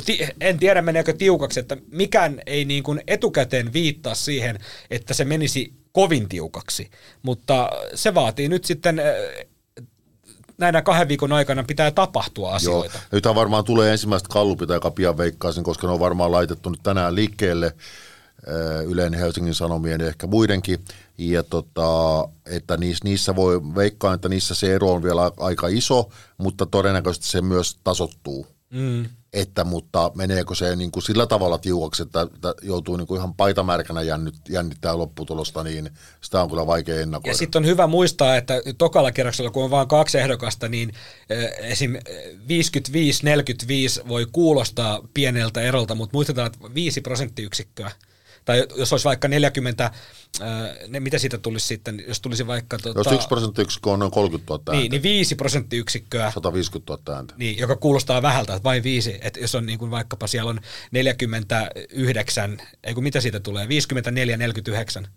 ti, en tiedä meneekö tiukaksi, että mikään ei niin kuin etukäteen viittaa siihen, että se menisi kovin tiukaksi, mutta se vaatii nyt sitten näinä kahden viikon aikana pitää tapahtua asioita. Joo. Nythän varmaan tulee ensimmäistä kallupita, joka pian veikkaisin, koska ne on varmaan laitettu nyt tänään liikkeelle äh, Ylen Helsingin Sanomien ja ehkä muidenkin, ja tota, että niissä, niissä voi veikkaa, että niissä se ero on vielä aika iso, mutta todennäköisesti se myös tasottuu. Mm. Että, mutta meneekö se niin kuin sillä tavalla tiukaksi, että, että joutuu niin kuin ihan paitamärkänä jännit, jännittää lopputulosta, niin sitä on kyllä vaikea ennakoida. Ja sitten on hyvä muistaa, että tokalla kierroksella, kun on vain kaksi ehdokasta, niin esim. 55-45 voi kuulostaa pieneltä erolta, mutta muistetaan, että 5 prosenttiyksikköä – tai jos olisi vaikka 40, ne, mitä siitä tulisi sitten, jos tulisi vaikka... Tota, jos 1 prosenttiyksikkö on noin 30 000 ääntä. Niin, niin 5 prosenttiyksikköä. 150 000 ääntä. Niin, joka kuulostaa vähältä, että vain viisi. Että jos on niin kuin vaikkapa siellä on 49, ei kun mitä siitä tulee, 54, 49.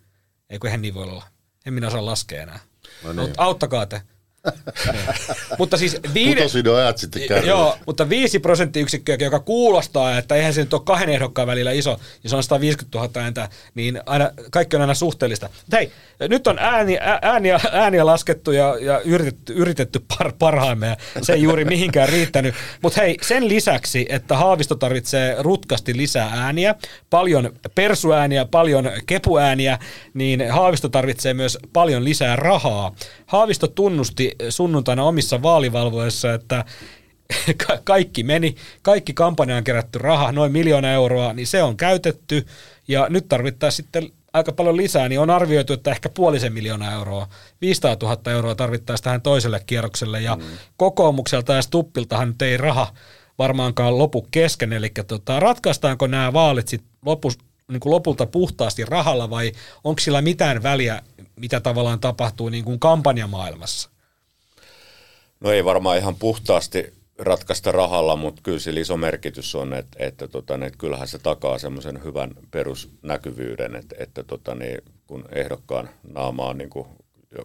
Ei kun eihän niin voi olla. En minä osaa laskea enää. No niin. Auttakaa te. mutta siis viide, ajat sitten Joo, mutta viisi prosenttiyksikköä, joka kuulostaa, että eihän se nyt ole kahden ehdokkaan välillä iso, jos on 150 000 ääntä, niin aina, kaikki on aina suhteellista. Mutta hei, nyt on ääni, ääniä, ääniä laskettu ja, ja yritetty, yritetty par, parhaamme ja se ei juuri mihinkään riittänyt. Mutta hei, sen lisäksi, että Haavisto tarvitsee rutkasti lisää ääniä, paljon persuääniä, paljon kepuääniä, niin Haavisto tarvitsee myös paljon lisää rahaa. Haavisto tunnusti sunnuntaina omissa vaalivalvoissa, että kaikki meni, kaikki kampanjaan kerätty raha, noin miljoona euroa, niin se on käytetty ja nyt tarvittaisiin sitten aika paljon lisää, niin on arvioitu, että ehkä puolisen miljoonaa euroa, 500 000 euroa tarvittaisiin tähän toiselle kierrokselle ja mm. kokoomukselta ja Stuppiltahan nyt ei raha varmaankaan lopu kesken, eli tota, ratkaistaanko nämä vaalit sitten lopus, niin kuin lopulta puhtaasti rahalla vai onko sillä mitään väliä, mitä tavallaan tapahtuu niin kuin kampanjamaailmassa? No ei varmaan ihan puhtaasti ratkaista rahalla, mutta kyllä sillä iso merkitys on, että, että, tota, että kyllähän se takaa semmoisen hyvän perusnäkyvyyden, että, että tota, niin, kun ehdokkaan naama on niin kuin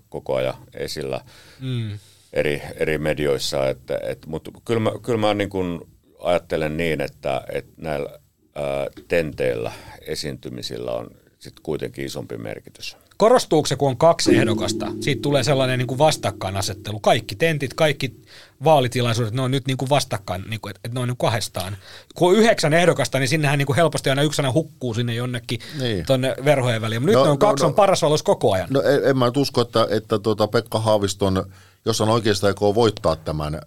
koko ajan esillä mm. eri, eri medioissa. Että, et, mutta kyllä mä, kyllä mä niin kuin ajattelen niin, että, että näillä ää, tenteillä esiintymisillä on sitten kuitenkin isompi merkitys. Korostuuko se, kun on kaksi ehdokasta? Siitä tulee sellainen niin kuin vastakkainasettelu. Kaikki tentit, kaikki vaalitilaisuudet, ne on nyt niin kuin vastakkain, niin kuin, että ne on niin kahdestaan. Kun on yhdeksän ehdokasta, niin sinnehän niin kuin helposti aina yksänä hukkuu sinne jonnekin niin. tuonne verhojen väliin. Mutta no, nyt on no, kaksi no, on paras valos koko ajan. No en, en mä nyt usko, että, että tuota Pekka Haaviston, jos on oikeastaan aikoo voittaa tämän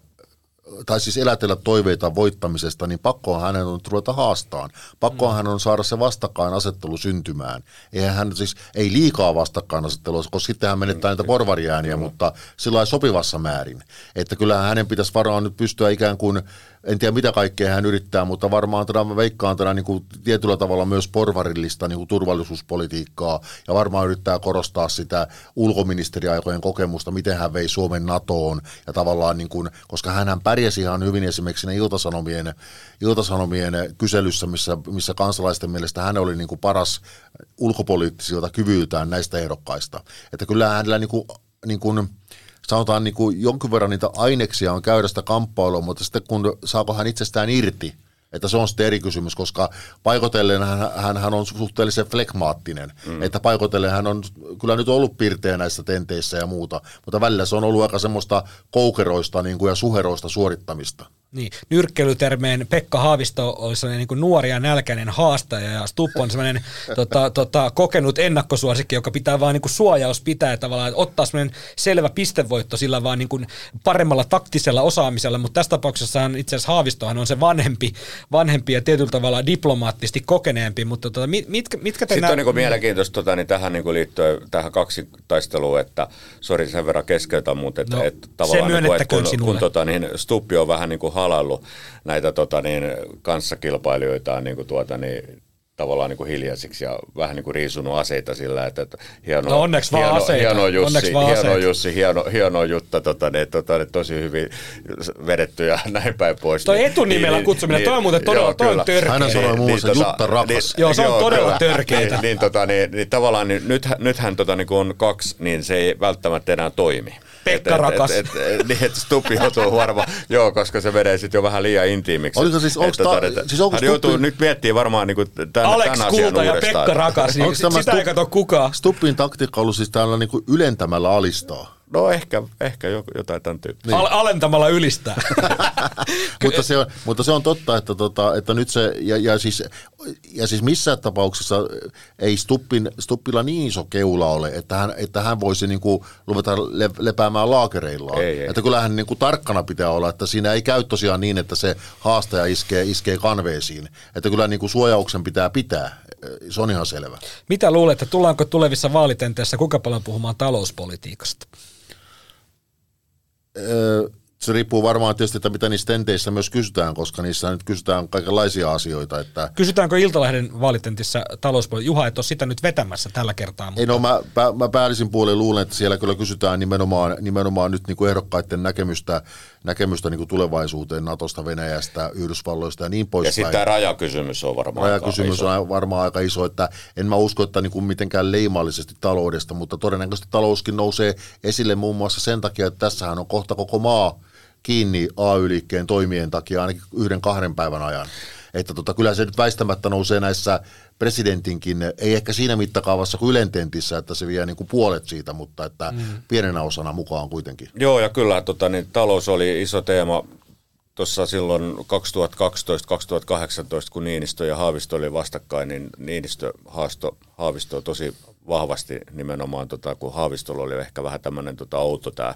tai siis elätellä toiveita voittamisesta, niin pakkoa hänen on ruveta haastaan. Pakkoa mm. hän on saada se vastakkainasettelu syntymään. Eihän hän siis, ei liikaa vastakkainasettelua, koska sitten hän menettää niitä porvariääniä, mm. mutta sillä sopivassa määrin. Että kyllähän hänen pitäisi varmaan nyt pystyä ikään kuin en tiedä mitä kaikkea hän yrittää, mutta varmaan tätä, mä veikkaan tätä niin kuin tietyllä tavalla myös porvarillista niin kuin turvallisuuspolitiikkaa ja varmaan yrittää korostaa sitä ulkoministeriaikojen kokemusta, miten hän vei Suomen NATOon ja tavallaan, niin kuin, koska hän pärjäsi ihan hyvin esimerkiksi ne iltasanomien, iltasanomien kyselyssä, missä, missä kansalaisten mielestä hän oli niin kuin paras ulkopoliittisilta kyvyltään näistä ehdokkaista. Että kyllä hänellä niin kuin, niin kuin, sanotaan niin kuin jonkin verran niitä aineksia on käydä sitä kamppailua, mutta sitten kun saako hän itsestään irti, että se on sitten eri kysymys, koska paikotellen hän, hän, hän on suhteellisen flekmaattinen. Mm. Että paikotellen hän on kyllä nyt ollut pirteä näissä tenteissä ja muuta, mutta välillä se on ollut aika semmoista koukeroista niin kuin ja suheroista suorittamista. Niin, nyrkkeilytermeen Pekka Haavisto olisi sellainen niin nuori ja nälkäinen haastaja ja Stupp on sellainen tota, tota, kokenut ennakkosuosikki, joka pitää vaan niin kuin suojaus pitää tavallaan, että ottaa sellainen selvä pistevoitto sillä vaan niin kuin paremmalla taktisella osaamisella, mutta tässä tapauksessa itse asiassa Haavistohan on se vanhempi, vanhempi ja tietyllä tavalla diplomaattisesti kokeneempi, mutta tota, mit, mitkä, mitkä te Sitten nä- on niin kuin mielenkiintoista tota, niin tähän niin kuin liittyen tähän kaksi taisteluun, että sori sen verran keskeytä, mutta että, no, että tavallaan niin kuin, että kun, kun tota, niin Stuppi on vähän niin kuin halaillut näitä tota, niin, kanssakilpailijoitaan niin kuin, tuota, niin, tavallaan niin kuin hiljaisiksi ja vähän niin kuin riisunut aseita sillä, että, että hieno, no onneksi hieno, vaan aseita. hieno Jussi, vaan hieno, Jussi hieno, hieno Jutta, tota, ne, tota, ne, tosi hyvin vedetty ja näin päin pois. Toi niin, etunimellä niin, kutsuminen, niin, toi on muuten todella, joo, toi on törkeä. Hän sanoi muun muassa niin, Jutta tota, rakas. Niin, joo, se on joo, todella törkeitä. Niin, niin, tota, niin, niin, tavallaan niin, nyt, nythän tota, niin kun on kaksi, niin se ei välttämättä enää toimi. Pekka et, rakas. Et, et, et, niin, että Stupi joutuu varmaan, joo, koska se menee sitten jo vähän liian intiimiksi. Oliko siis, onko ta, tota, siis onko hän joutuu nyt miettimään varmaan niin tämän, Alex tämän asian Kulta ja Pekka rakas, niin sitä ei kato kukaan. Stuppin taktiikka ollut siis täällä niin kuin ylentämällä alistaa. No ehkä, ehkä jotain tämän tyyppistä. Niin. Al- alentamalla ylistää. mutta, se on, mutta se on totta, että, tota, että nyt se, ja, ja, siis, ja siis missään tapauksessa ei Stuppin, Stuppilla niin iso keula ole, että hän, että hän voisi niin kuin ruveta le, lepäämään laakereillaan. Ei, ei. Että kyllähän niin kuin tarkkana pitää olla, että siinä ei käy tosiaan niin, että se haastaja iskee, iskee kanveesiin. Että kyllä niin kuin suojauksen pitää pitää, se on ihan selvä. Mitä luulette, tullaanko tulevissa vaalitenteissä kuinka paljon puhumaan talouspolitiikasta? uh, se riippuu varmaan tietysti, että mitä niissä tenteissä myös kysytään, koska niissä nyt kysytään kaikenlaisia asioita. Että Kysytäänkö Iltalehden vaalitentissä talouspuolella? Juha, et ole sitä nyt vetämässä tällä kertaa. Mutta... Ei no, mä, mä päällisin puolin luulen, että siellä kyllä kysytään nimenomaan, nimenomaan nyt niin kuin ehdokkaiden näkemystä, näkemystä niin kuin tulevaisuuteen Natosta, Venäjästä, Yhdysvalloista ja niin poispäin. Ja sitten tämä rajakysymys on varmaan Rajakysymys aika on varmaan aika iso, että en mä usko, että niin kuin mitenkään leimallisesti taloudesta, mutta todennäköisesti talouskin nousee esille muun muassa sen takia, että tässähän on kohta koko maa kiinni AY-liikkeen toimien takia ainakin yhden kahden päivän ajan. Että tota, kyllä se nyt väistämättä nousee näissä presidentinkin, ei ehkä siinä mittakaavassa kuin Ylententissä, että se vie niin kuin puolet siitä, mutta että mm. pienenä osana mukaan kuitenkin. Joo, ja kyllä tota, niin, talous oli iso teema tuossa silloin 2012-2018, kun Niinistö ja Haavisto oli vastakkain, niin Niinistö haasto Haavisto tosi vahvasti nimenomaan, tota, kun Haavistolla oli ehkä vähän tämmöinen tota, outo tämä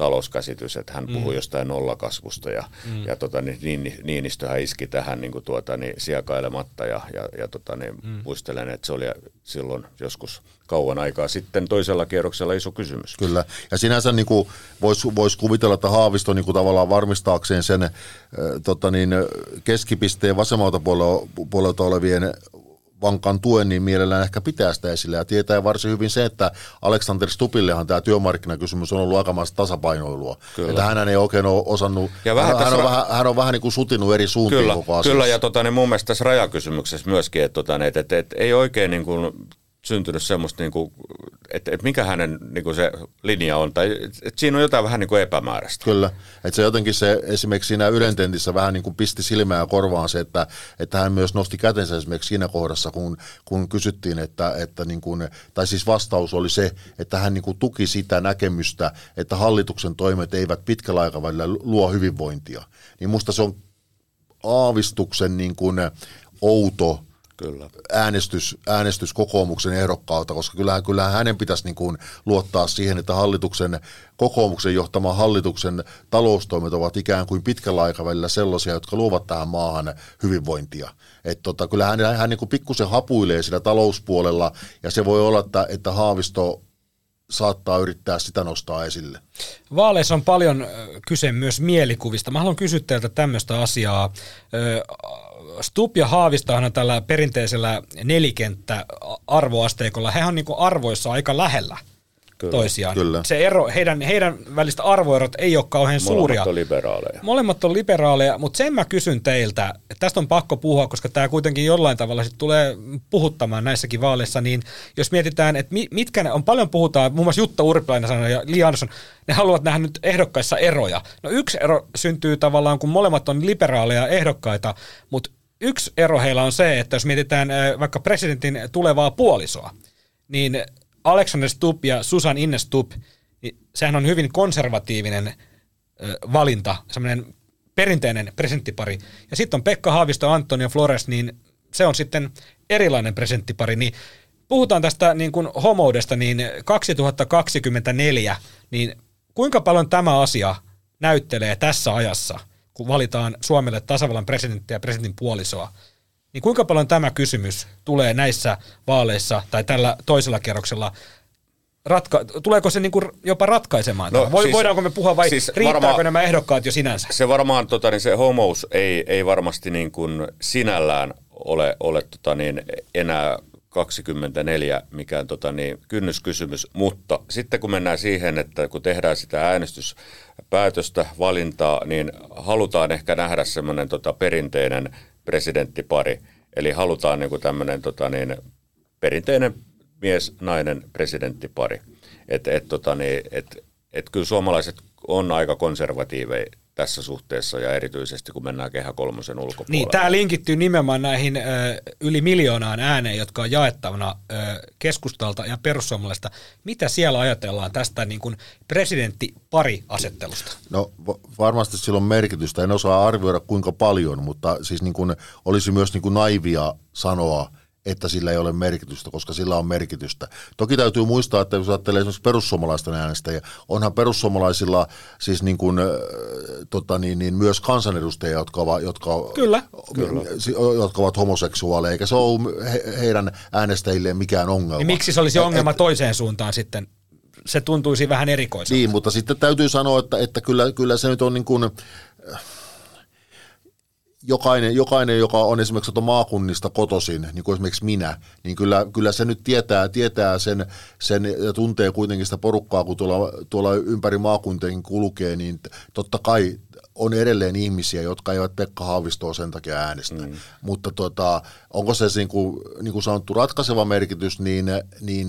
talouskäsitys, että hän puhui mm. jostain nollakasvusta ja, mm. ja tota, niin, Niinistöhän iski tähän niin kuin, tuota, niin, siekailematta ja, ja, ja tota, niin, mm. muistelen, että se oli silloin joskus kauan aikaa sitten toisella kierroksella iso kysymys. Kyllä, ja sinänsä niin voisi vois kuvitella, että Haavisto niin kuin, tavallaan varmistaakseen sen äh, tota, niin, keskipisteen vasemmalta puolelta olevien vankan tuen, niin mielellään ehkä pitää sitä esillä. Ja tietää varsin hyvin se, että Alexander Stupillehan tämä työmarkkinakysymys on ollut aikamoista tasapainoilua. Kyllä. Että hän ei oikein ole osannut, ja vähän hän, hän, on ra- vähän, hän on vähän niin kuin sutinut eri suuntiin kyllä, koko asiassa. Kyllä, ja tota, niin mun mielestä tässä rajakysymyksessä myöskin, että, tota, että, että, että ei oikein niin kuin syntynyt semmoista, niin kuin, että, että mikä hänen niin kuin se linja on, tai että siinä on jotain vähän niin kuin epämääräistä. Kyllä, että se jotenkin se esimerkiksi siinä ylententissä vähän niin kuin pisti silmää korvaan se, että, että hän myös nosti kätensä esimerkiksi siinä kohdassa, kun, kun kysyttiin, että, että niin kuin, tai siis vastaus oli se, että hän niin kuin tuki sitä näkemystä, että hallituksen toimet eivät pitkällä aikavälillä luo hyvinvointia. Niin musta se on aavistuksen niin kuin outo Kyllä. Äänestys, äänestys kokoomuksen ehdokkaalta, koska kyllähän, kyllähän hänen pitäisi niin kuin luottaa siihen, että hallituksen, kokoomuksen johtama hallituksen taloustoimet ovat ikään kuin pitkällä aikavälillä sellaisia, jotka luovat tähän maahan hyvinvointia. Että tota, kyllähän hän, hän niin kuin pikkusen hapuilee sillä talouspuolella, ja se voi olla, että, että Haavisto saattaa yrittää sitä nostaa esille. Vaaleissa on paljon kyse myös mielikuvista. Mä haluan kysyä teiltä tämmöistä asiaa. Stup ja Haavistahan on tällä perinteisellä nelikenttä arvoasteikolla. He on niin arvoissa aika lähellä kyllä, toisiaan. Kyllä. Se ero, heidän, heidän välistä arvoerot ei ole kauhean Molemmat suuria. Molemmat on liberaaleja. Molemmat on liberaaleja, mutta sen mä kysyn teiltä, että tästä on pakko puhua, koska tämä kuitenkin jollain tavalla sit tulee puhuttamaan näissäkin vaaleissa, niin jos mietitään, että mitkä ne on, paljon puhutaan, muun muassa Jutta Urpilainen sanoi ja Li Andersson, ne haluavat nähdä nyt ehdokkaissa eroja. No yksi ero syntyy tavallaan, kun molemmat on liberaaleja ehdokkaita, mutta yksi ero heillä on se, että jos mietitään vaikka presidentin tulevaa puolisoa, niin Alexander Stubb ja Susan Inne Stubb, niin sehän on hyvin konservatiivinen valinta, semmoinen perinteinen presidenttipari. Ja sitten on Pekka Haavisto, Antonio Flores, niin se on sitten erilainen presidenttipari. Niin puhutaan tästä niin kuin homoudesta, niin 2024, niin kuinka paljon tämä asia näyttelee tässä ajassa – kun valitaan Suomelle tasavallan presidentti ja presidentin puolisoa, niin kuinka paljon tämä kysymys tulee näissä vaaleissa tai tällä toisella kerroksella ratka- tuleeko se niinku jopa ratkaisemaan? No, Voi, siis, voidaanko me puhua vai siis riittääkö varmaan, nämä ehdokkaat jo sinänsä? Se varmaan, tota, niin se homous ei, ei varmasti niin kuin sinällään ole, ole tota, niin enää 24 mikään tota, niin, kynnyskysymys, mutta sitten kun mennään siihen, että kun tehdään sitä äänestyspäätöstä, valintaa, niin halutaan ehkä nähdä semmoinen tota, perinteinen presidenttipari, eli halutaan niin kuin tämmöinen tota, niin, perinteinen mies-nainen presidenttipari. Että et, tota, niin, et, et kyllä suomalaiset on aika konservatiiveja tässä suhteessa ja erityisesti kun mennään kehä kolmosen ulkopuolelle. Niin, tämä linkittyy nimenomaan näihin ö, yli miljoonaan ääneen, jotka on jaettavana ö, keskustalta ja perussuomalaista. Mitä siellä ajatellaan tästä niin kuin presidentti-pari-asettelusta? No varmasti sillä on merkitystä. En osaa arvioida kuinka paljon, mutta siis niin kuin olisi myös niin kuin naivia sanoa, että sillä ei ole merkitystä, koska sillä on merkitystä. Toki täytyy muistaa, että jos ajattelee esimerkiksi perussuomalaisten äänestäjä, onhan perussuomalaisilla siis niin kuin, äh, tota niin, niin myös kansanedustajia, jotka ovat, jotka, kyllä, kyllä. jotka ovat homoseksuaaleja, eikä se ole he, heidän äänestäjilleen mikään ongelma. Niin miksi se olisi ongelma et, toiseen suuntaan sitten? Se tuntuisi vähän erikoiselta. Niin, mutta sitten täytyy sanoa, että, että kyllä, kyllä se nyt on niin kuin, jokainen, jokainen, joka on esimerkiksi maakunnista kotosin, niin kuin esimerkiksi minä, niin kyllä, kyllä se nyt tietää, tietää sen, sen ja tuntee kuitenkin sitä porukkaa, kun tuolla, tuolla ympäri maakuntien kulkee, niin totta kai on edelleen ihmisiä, jotka eivät Pekka Haavistoa sen takia äänestä. Mm. Mutta tota, onko se niin kuin, niin kuin sanottu ratkaiseva merkitys, niin, niin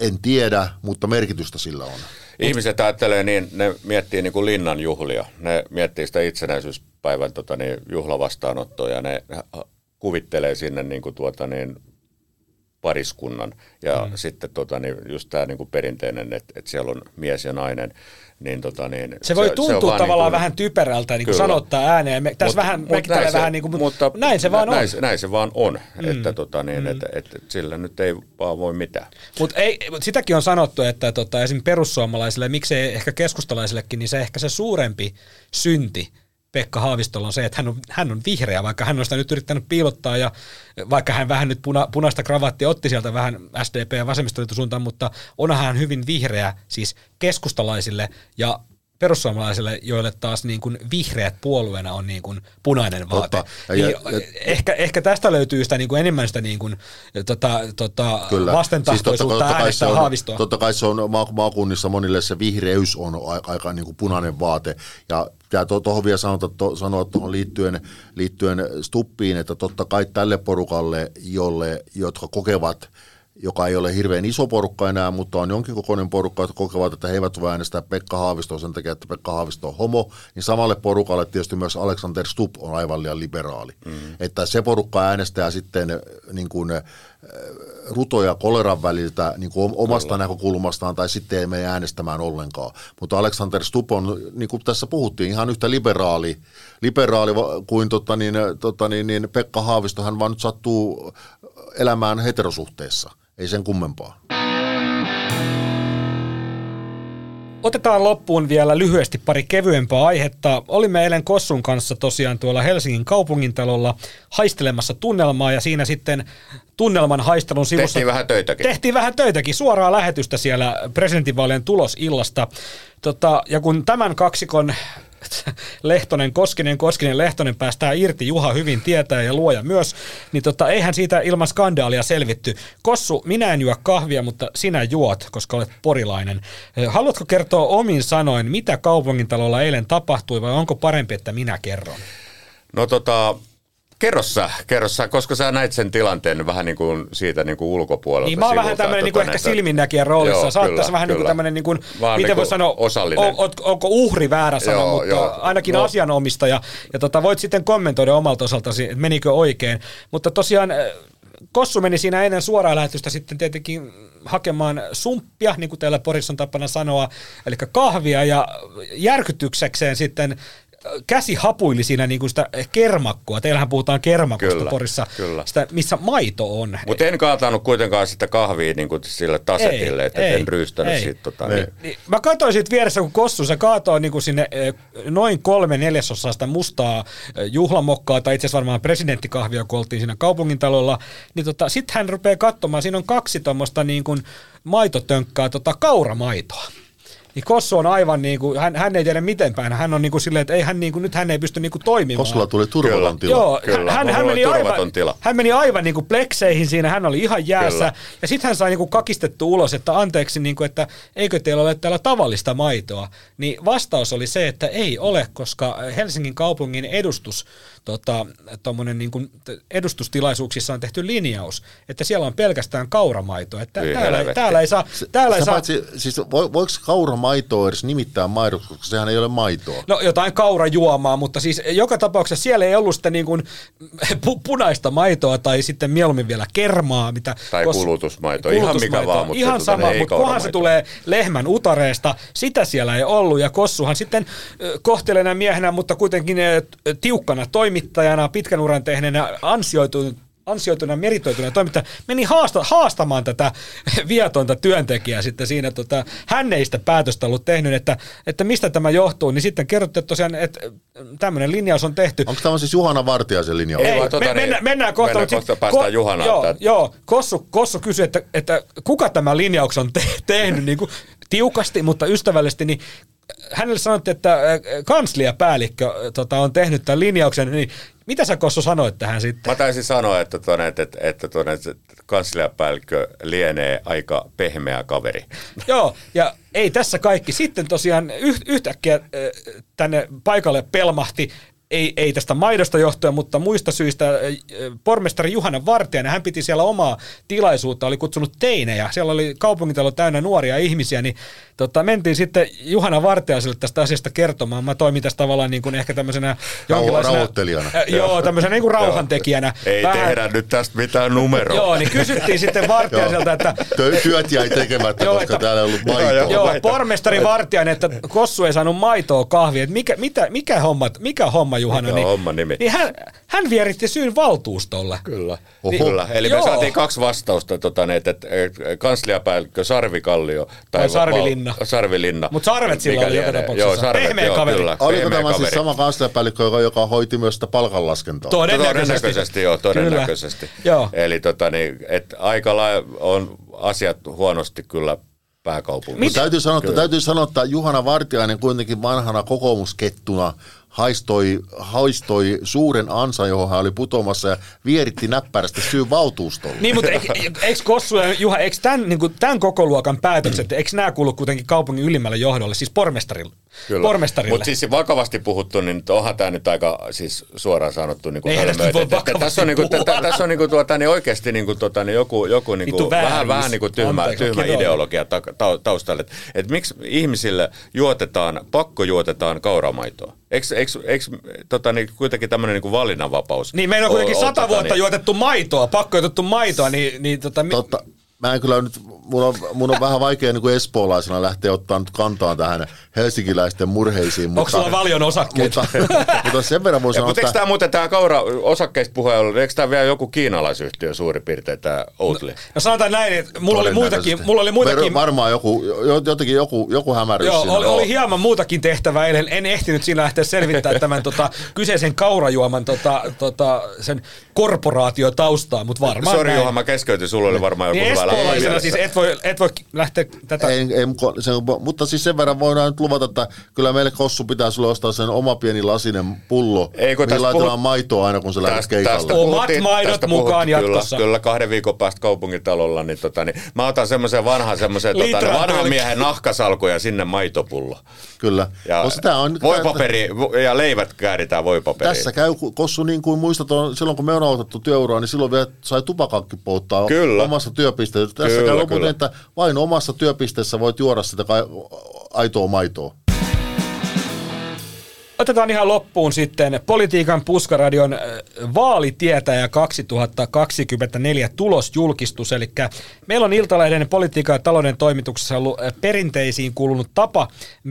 en tiedä, mutta merkitystä sillä on. Ihmiset ajattelee niin, ne miettii niin kuin linnan juhlia. Ne miettii sitä itsenäisyyspäivän tota, niin, juhlavastaanottoa ja ne kuvittelee sinne niin kuin, tuota, niin, pariskunnan. Ja mm. sitten tota, niin, just tämä niin kuin perinteinen, että, että siellä on mies ja nainen. Niin, tota, niin, se voi se, tuntua se tavallaan niin kuin, vähän typerältä niin kuin sanottaa ääneen. Me, tässä mut, vähän, mut näin se, vähän niin kuin, mutta näin se vaan näin, on. Näin se vaan on, mm. että, tota, niin, mm. että, että, että sillä nyt ei vaan voi mitään. Mutta mut sitäkin on sanottu, että tota, esimerkiksi perussuomalaisille, miksei ehkä keskustalaisillekin, niin se ehkä se suurempi synti Pekka Haavistolla on se, että hän on, hän on vihreä, vaikka hän on sitä nyt yrittänyt piilottaa ja vaikka hän vähän nyt puna, punaista kravattia otti sieltä vähän SDP- ja vasemmistoliiton suuntaan, mutta onhan hän hyvin vihreä siis keskustalaisille ja perussuomalaisille, joille taas niin kuin vihreät puolueena on niin kuin punainen vaate. Totta. Ja, niin ja, ehkä, ehkä tästä löytyy sitä niin kuin enemmän sitä niin kuin, tota, tota, vastentahtoisuutta siis äänestää on, haavistoa. Totta kai se on maakunnissa monille se vihreys on aika, aika niin kuin punainen vaate. Ja pitää tuohon vielä sanota, to, sanoa tuohon liittyen, liittyen Stuppiin, että totta kai tälle porukalle, jolle, jotka kokevat – joka ei ole hirveän iso porukka enää, mutta on jonkin kokoinen porukka, jotka kokevat, että he eivät voi äänestää Pekka Haavistoa sen takia, että Pekka Haavisto on homo, niin samalle porukalle tietysti myös Alexander Stubb on aivan liian liberaali. Mm. Että se porukka äänestää sitten niin kuin, rutoja koleran väliltä niin kuin omasta Kyllä. näkökulmastaan tai sitten ei mene äänestämään ollenkaan. Mutta Alexander Stubb on, niin kuin tässä puhuttiin, ihan yhtä liberaali, liberaali kuin tota niin, tota niin, niin Pekka Haavisto, hän vaan nyt sattuu elämään heterosuhteessa. Ei sen kummempaa. Otetaan loppuun vielä lyhyesti pari kevyempää aihetta. Olimme eilen Kossun kanssa tosiaan tuolla Helsingin kaupungintalolla haistelemassa tunnelmaa ja siinä sitten tunnelman haistelun sivussa... Tehtiin vähän töitäkin. Tehtiin vähän töitäkin, suoraa lähetystä siellä presidentinvaalien tulosillasta. Tota, ja kun tämän kaksikon Lehtonen, Koskinen, Koskinen, Lehtonen päästää irti, Juha hyvin tietää ja luoja myös, niin tota, eihän siitä ilman skandaalia selvitty. Kossu, minä en juo kahvia, mutta sinä juot, koska olet porilainen. Haluatko kertoa omin sanoin, mitä kaupungintalolla eilen tapahtui vai onko parempi, että minä kerron? No tota, Kerrossa, kerrossa, koska sä näit sen tilanteen vähän niin kuin siitä niin kuin ulkopuolelta. Niin mä oon vähän tämmöinen niin kuin ehkä silminnäkijän roolissa. Joo, Sä oot tässä vähän niin kuin tämmöinen, niin kuin, miten niin voi sanoa, on, on, onko uhri väärä sana, joo, mutta joo, ainakin no. asianomistaja. Ja tota, voit sitten kommentoida omalta osaltasi, että menikö oikein. Mutta tosiaan eh, Kossu meni siinä ennen suoraa lähetystä sitten tietenkin hakemaan sumppia, niin kuin teillä Porissa on tapana sanoa, eli kahvia, ja järkytyksekseen sitten käsi hapuili siinä niin kuin sitä kermakkoa. Teillähän puhutaan kermakosta kyllä, Porissa, kyllä. Sitä, missä maito on. Mutta en kaatanut kuitenkaan sitä kahvia niin kuin sille tasetille, että en ryystänyt ei, siitä. Tota, niin. Niin, mä katsoin siitä vieressä, kun Kossu se kaatoi niin kuin sinne eh, noin kolme neljäsosaa sitä mustaa eh, juhlamokkaa, tai itse asiassa varmaan presidenttikahvia, kun oltiin siinä kaupungintalolla, niin tota, sitten hän rupeaa katsomaan, siinä on kaksi tuommoista niin kuin maitotönkkää, tota, kauramaitoa niin Kossu on aivan niin kuin, hän, hän ei tiedä miten päin. Hän on niin kuin silleen, että ei hän, niin kuin, nyt hän ei pysty niin kuin toimimaan. Kossulla tuli turvaton tila. Joo, Kyllä, hän, hän, meni aivan, tila. hän meni aivan niin kuin plekseihin siinä, hän oli ihan jäässä. Kyllä. Ja sitten hän sai niin kuin kakistettu ulos, että anteeksi, niin kuin, että eikö teillä ole täällä tavallista maitoa. Niin vastaus oli se, että ei ole, koska Helsingin kaupungin edustus tota, niin kuin edustustilaisuuksissa on tehty linjaus, että siellä on pelkästään kauramaito. Että täällä, täällä, ei saa... Täällä ei saa... Paitsi, siis voiko kauramaito maitoa edes nimittää maidoksi, koska sehän ei ole maitoa. No jotain kaurajuomaa, mutta siis joka tapauksessa siellä ei ollut sitä niin kuin pu- punaista maitoa tai sitten mieluummin vielä kermaa. Mitä Tai kulutusmaito, ihan mikä vaan, mutta ihan tota, sama, ei mutta kunhan se tulee lehmän utareesta, sitä siellä ei ollut ja Kossuhan sitten ö, kohteleena miehenä, mutta kuitenkin ö, tiukkana toimittajana, pitkän uran tehneenä ansioitunut ansioituna meritoituna toimittaja meni haasta, haastamaan tätä viatonta työntekijää sitten siinä. Tota, hän ei sitä päätöstä ollut tehnyt, että, että mistä tämä johtuu, niin sitten kerrottiin että tosiaan, että tämmöinen linjaus on tehty. Onko tämä siis Juhana Vartiaisen linja? Ei, Ei, tota me, niin, mennään, mennään kohta. mennään mutta kohta, sit- päästään Juhanaan, Joo, että- joo Kossu, Kossu kysyi, että, että kuka tämä linjauksen on te, tehnyt niin kuin tiukasti, mutta ystävällisesti, niin hänelle sanottiin, että äh, kansliapäällikkö äh, tota, on tehnyt tämän linjauksen, niin mitä sä Kossu sanoit tähän sitten? Mä taisin sanoa, että, tuonne, että, että, tuonne, että kansliapäällikkö lienee aika pehmeä kaveri. Joo, ja ei tässä kaikki. Sitten tosiaan yh, yhtäkkiä äh, tänne paikalle pelmahti, ei, ei tästä maidosta johtuen, mutta muista syistä äh, pormestari Juhana Vartijainen, hän piti siellä omaa tilaisuutta, oli kutsunut teinejä. Siellä oli kaupungintalo täynnä nuoria ihmisiä, niin tota, mentiin sitten Juhana Vartijaiselle tästä asiasta kertomaan. Mä toimin tässä tavallaan niin kuin ehkä tämmöisenä jonkinlaisena... rauhoittelijana. Äh, joo, tämmöisenä niin kuin rauhantekijänä. Ei Vähän- tehdä nyt tästä mitään numeroa. Joo, niin kysyttiin sitten Vartijaiselta, että Työt jäi tekemättä, Joo, koska että- täällä ei ollut Joo, maitoa. joo. Pormestari Vartijainen, että Kossu ei saanut maitoa kahvia. Että mikä, mitä, mikä, homma, mikä homma, Juhana? Mikä niin, on homman nimi? Niin hän, hän vieritti syyn valtuustolle. Kyllä. Oho. Kyllä. Eli Joo. me saatiin kaksi vastausta, tota, että, että kansliapäällikkö Sarvi Kallio. Vai Sarvilinna. Val, Sarvilinna. Mut sarvet sillä oli joka tapauksessa. Joo, sarvet, Pehmeä joo, kaveri. Kyllä, Oliko pehmeä tämä siis kaveri. sama kansliapäällikkö, joka, joka hoiti myös sitä palkanlaskentaa? Todennäköisesti. Todennäköisesti, joo, todennäköisesti. Kyllä. Joo. Eli tota, niin, et aika lailla on asiat huonosti kyllä pääkaupungissa. Mutta täytyy sanoa, että, täytyy sanoa, että Juhana Vartiainen kuitenkin vanhana kokoomuskettuna haistoi, haistoi suuren ansan, johon hän oli putomassa ja vieritti näppärästi syyn valtuustolle. Niin, mutta eikö, Kossu ja Juha, eikö tämän, niin kuin, tämän koko luokan päätökset, eikö nämä kuulu kuitenkin kaupungin ylimmälle johdolle, siis pormestarille? Pormestarille. Mutta siis vakavasti puhuttu, niin onhan tämä nyt aika siis suoraan sanottu niin kuin vakavasti Tässä on, niin kuin, tässä on niin kuin, tuota, niin oikeasti niin kuin, tuota, niin joku, joku niin kuin, vähän, vähän niin kuin tyhmä, Anteeksi, tyhmä kiitos. ideologia ta, ta, taustalla. Että et miksi ihmisille juotetaan, pakko juotetaan kauramaitoa? Eikö, eikö, eikö tota, niin, kuitenkin tämmöinen niin kuin valinnanvapaus? Niin meillä on kuitenkin sata tota, vuotta niin- juotettu maitoa, pakko juotettu maitoa, niin, niin tota, mi- Totta, mä en kyllä nyt, mun on, mun on vähän vaikea niin kuin espoolaisena lähteä ottaa nyt kantaa tähän helsinkiläisten murheisiin. onko sulla valion osakkeita? mutta, mutta sen verran voi Ja, sanoa, mutta eikö että tämä muuten tämä kaura osakkeista puheen ollut, eikö tämä vielä joku kiinalaisyhtiö suurin piirtein, tämä Oatly? No sanotaan näin, että mulla oli muitakin, mulla oli muitakin Ver- Varmaan joku, jo- jotenkin joku, joku hämäryys Joo, siinä oli, oli hieman muutakin tehtävää eilen. En ehtinyt siinä lähteä selvittämään tämän tota, kyseisen kaurajuoman tota, tota, sen korporaatiotaustaa, mutta varmaan Sori. Juha, mä keskeytin, sulla oli varmaan joku Niin hyvä lähtö espoolaisena mielessä. siis et voi, et voi lähteä tätä... Ei, ei, se, mutta siis sen verran voidaan nyt luvata, että kyllä meille Kossu pitää sulle ostaa sen oma pieni lasinen pullo, Ei, kun mihin tästä laitetaan puhut- maitoa aina, kun sä lähdet keikalle. Omat puhuttiin- maidot tästä mukaan puhuttiin, jatkossa. Kyllä, kyllä, kahden viikon päästä kaupungintalolla, niin, tota, niin mä otan semmoisen vanhan, semmoisen tota, Litraa vanhan miehen nahkasalku ja sinne maitopullo. Kyllä. Ja Koska tää on, voipaperi ja leivät kääritään voipaperiin. Tässä käy, Kossu, niin kuin muistat, on, silloin kun me on aloitettu työuraa, niin silloin vielä sai tupakakki polttaa Kyllä. omassa työpisteessä. Tässä Kyllä, käy lopulta, että vain omassa työpisteessä voit juoda sitä kai, aitoa maitoa. Otetaan ihan loppuun sitten Politiikan puskaradion äh, vaalitietäjä 2024 tulosjulkistus. Eli meillä on Iltalehden politiikan ja talouden toimituksessa ollut äh, perinteisiin kuulunut tapa.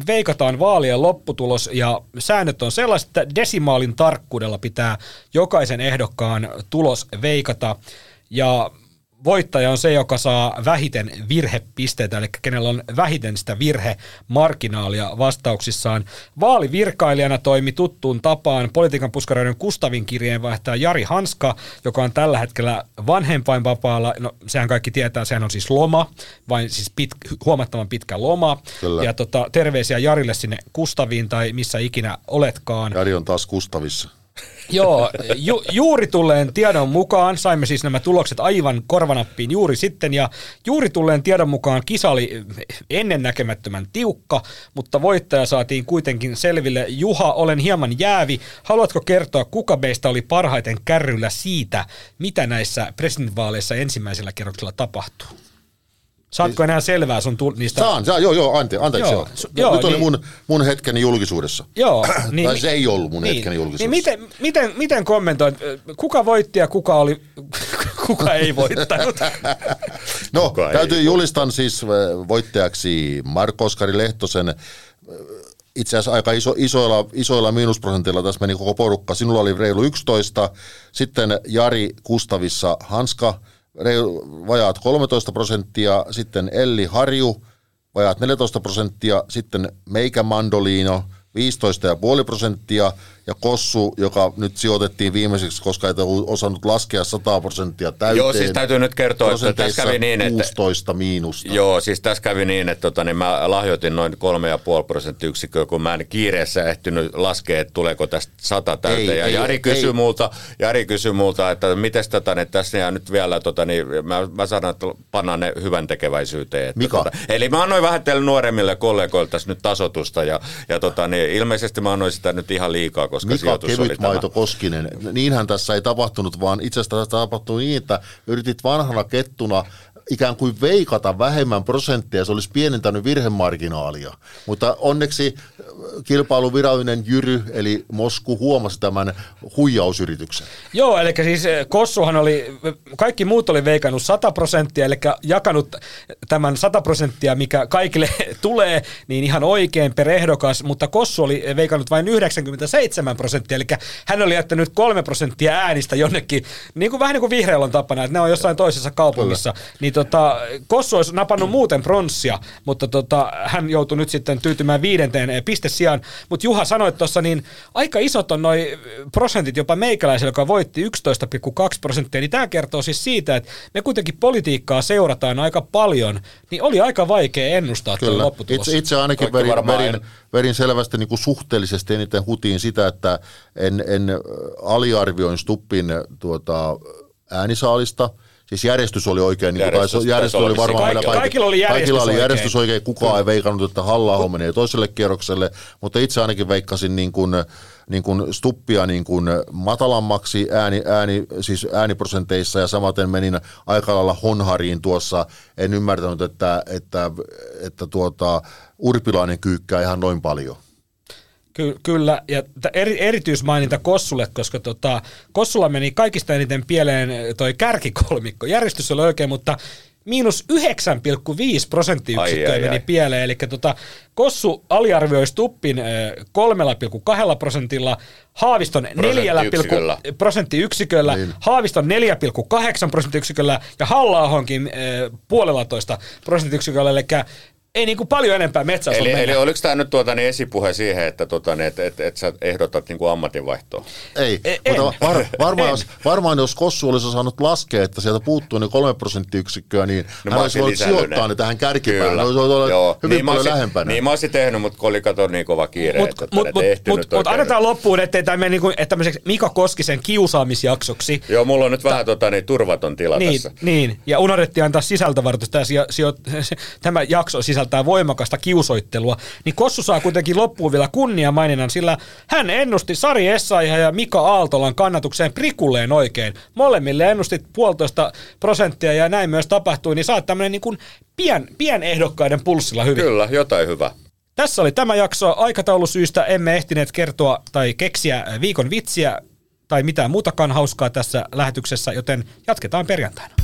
Veikataan vaalien lopputulos ja säännöt on sellaiset, että desimaalin tarkkuudella pitää jokaisen ehdokkaan tulos veikata. Ja voittaja on se, joka saa vähiten virhepisteitä, eli kenellä on vähiten sitä virhemarginaalia vastauksissaan. Vaalivirkailijana toimi tuttuun tapaan politiikan puskaroiden Kustavin kirjeenvaihtaja Jari Hanska, joka on tällä hetkellä vanhempainvapaalla. No, sehän kaikki tietää, sehän on siis loma, vain siis pit, huomattavan pitkä loma. Kyllä. Ja tota, terveisiä Jarille sinne Kustaviin tai missä ikinä oletkaan. Jari on taas Kustavissa. Joo, ju, juuri tulleen tiedon mukaan, saimme siis nämä tulokset aivan korvanappiin juuri sitten, ja juuri tulleen tiedon mukaan kisa oli ennennäkemättömän tiukka, mutta voittaja saatiin kuitenkin selville. Juha, olen hieman jäävi. Haluatko kertoa, kuka meistä oli parhaiten kärryllä siitä, mitä näissä presidentinvaaleissa ensimmäisellä kerroksella tapahtuu? Saatko enää selvää sun tu- niistä? Saan, saan, joo, joo, ante, anteeksi, Joo, joo. joo, Nyt oli niin- mun, mun hetkeni julkisuudessa. Joo. Tai se ei ollut mun hetkeni Niin julkisuudessa. miten, miten, miten kommentoit, kuka voitti ja kuka, oli, kuka ei voittanut? No, Kuka ei täytyy julistan siis äh, voittajaksi Marko Oskari Lehtosen. äh, Itse asiassa aika iso, isoilla, isoilla miinusprosentilla tässä meni koko porukka. Sinulla oli reilu 11, sitten Jari Kustavissa Hanska, reilu, vajaat 13 prosenttia, sitten Elli Harju, vajaat 14 prosenttia, sitten Meikä Mandoliino, 15,5 prosenttia, ja Kossu, joka nyt sijoitettiin viimeiseksi, koska ei osannut laskea 100 prosenttia täyteen. Joo, siis täytyy nyt kertoa, että tässä kävi niin, että 16 miinusta. Joo, siis tässä kävi niin, että tota, niin mä lahjoitin noin 3,5 prosenttiyksikköä, kun mä en kiireessä ehtinyt laskea, että tuleeko tästä 100 täyteen. Ei, ja ei, Jari kysyi ei. multa, Jari kysyi multa, että miten tota, niin tässä jää nyt vielä, tota, niin, mä, mä sanon, että pannaan ne hyvän tekeväisyyteen. Että, Mika? Tota, eli mä annoin vähän teille nuoremmille kollegoille tässä nyt tasotusta ja, ja tota, niin, ilmeisesti mä annoin sitä nyt ihan liikaa, koska Mika sijoitus oli tämä. Kevytmaito Koskinen. Niinhän tässä ei tapahtunut, vaan itse asiassa tässä tapahtui niin, että yritit vanhana kettuna ikään kuin veikata vähemmän prosenttia, se olisi pienentänyt virhemarginaalia. Mutta onneksi äh, kilpailuvirallinen Jyry, eli Mosku, huomasi tämän huijausyrityksen. Joo, eli siis eh, Kossuhan oli, kaikki muut oli veikannut 100 prosenttia, eli jakanut tämän 100 prosenttia, mikä kaikille tulee, niin ihan oikein per ehdokas, mutta Kossu oli veikannut vain 97 prosenttia, eli hän oli jättänyt 3 prosenttia äänistä jonnekin, niin kuin vähän niin kuin vihreällä on tapana, että ne on jossain toisessa kaupungissa, niin tota, Kossu olisi napannut muuten pronssia, mutta tota, hän joutui nyt sitten tyytymään viidenteen eh, pistesijaan, mutta Juha sanoi tuossa, niin aika isot on noi prosentit jopa meikäläisellä, joka voitti 11,2 prosenttia, niin tämä kertoo siis siitä, että me kuitenkin politiikkaa seurataan aika paljon, niin oli aika vaikea ennustaa Kyllä. lopputulos. Itse, itse ainakin verin, verin, verin selvästi niin kuin suhteellisesti eniten hutiin sitä, että en, en aliarvioin Stuppin tuota, äänisaalista. Siis järjestys oli oikein, niin Järjestys taisi, järjestys oli varmaan meillä kaikki- kaikilla oli järjestys kaikilla oli oikein. järjestys oikein. Kukaan ei veikannut, että halla menee toiselle kierrokselle, mutta itse ainakin veikkasin niin kuin, niin kuin Stuppia niin kuin matalammaksi ääni, ääni, siis ääniprosenteissa ja samaten menin aika lailla honhariin tuossa. En ymmärtänyt, että, että, että tuota, Urpilainen kyykkää ihan noin paljon. Ky- kyllä, ja t- eri, erityismaininta Kossulle, koska tota, Kossulla meni kaikista eniten pieleen eh, toi kärkikolmikko. Järjestys oli oikein, mutta miinus 9,5 prosenttiyksikköä Ai, meni ai. pieleen. Eli tota, Kossu aliarvioi Stuppin eh, 3,2 prosentilla, Haaviston 4 Prosenttiyksiköllä. prosenttiyksiköllä, Niin. Haaviston 4,8 prosenttiyksiköllä ja halla eh, puolella toista prosenttiyksiköllä, eli ei niin kuin paljon enempää metsässä Eli, ole eli mennä. oliko tämä nyt tuota, niin esipuhe siihen, että tota, niin, et, et, et sä ehdotat niin kuin ammatinvaihtoa? Ei, E- mutta var, varmaan, jos, varmaan jos Kossu olisi saanut laskea, että sieltä puuttuu ne kolme prosenttiyksikköä, niin No, hän mä olisi olisin voinut sijoittaa ne. tähän kärkipäähän. Kyllä. Ne olisi ollut Joo. hyvin niin paljon olisin- lähempänä. Niin mä olisin tehnyt, mutta kun oli kato niin kova kiire, Mutta että mut, mut, ehtinyt mut, mut annetaan loppuun, ettei tämä mene niinku, että tämmöiseksi Mika Koskisen kiusaamisjaksoksi. Joo, mulla on nyt vähän tota, niin, turvaton tila Niin, tässä. niin, ja unohdettiin antaa sisältövaroitus. Tämä, sijo, sijo, tämä jakso sisältää voimakasta kiusoittelua. Niin Kossu saa kuitenkin loppuun vielä kunniamaininnan, sillä hän ennusti Sari Essayah ja Mika Aaltolan kannatukseen prikulleen oikein. Molemmille ennustit puolitoista prosenttia ja näin myös tapahtui, niin saat tämmöinen niin kuin pien, pienehdokkaiden pulssilla hyvin. Kyllä, jotain hyvä. Tässä oli tämä jakso. Aikataulusyistä emme ehtineet kertoa tai keksiä viikon vitsiä tai mitään muutakaan hauskaa tässä lähetyksessä, joten jatketaan perjantaina.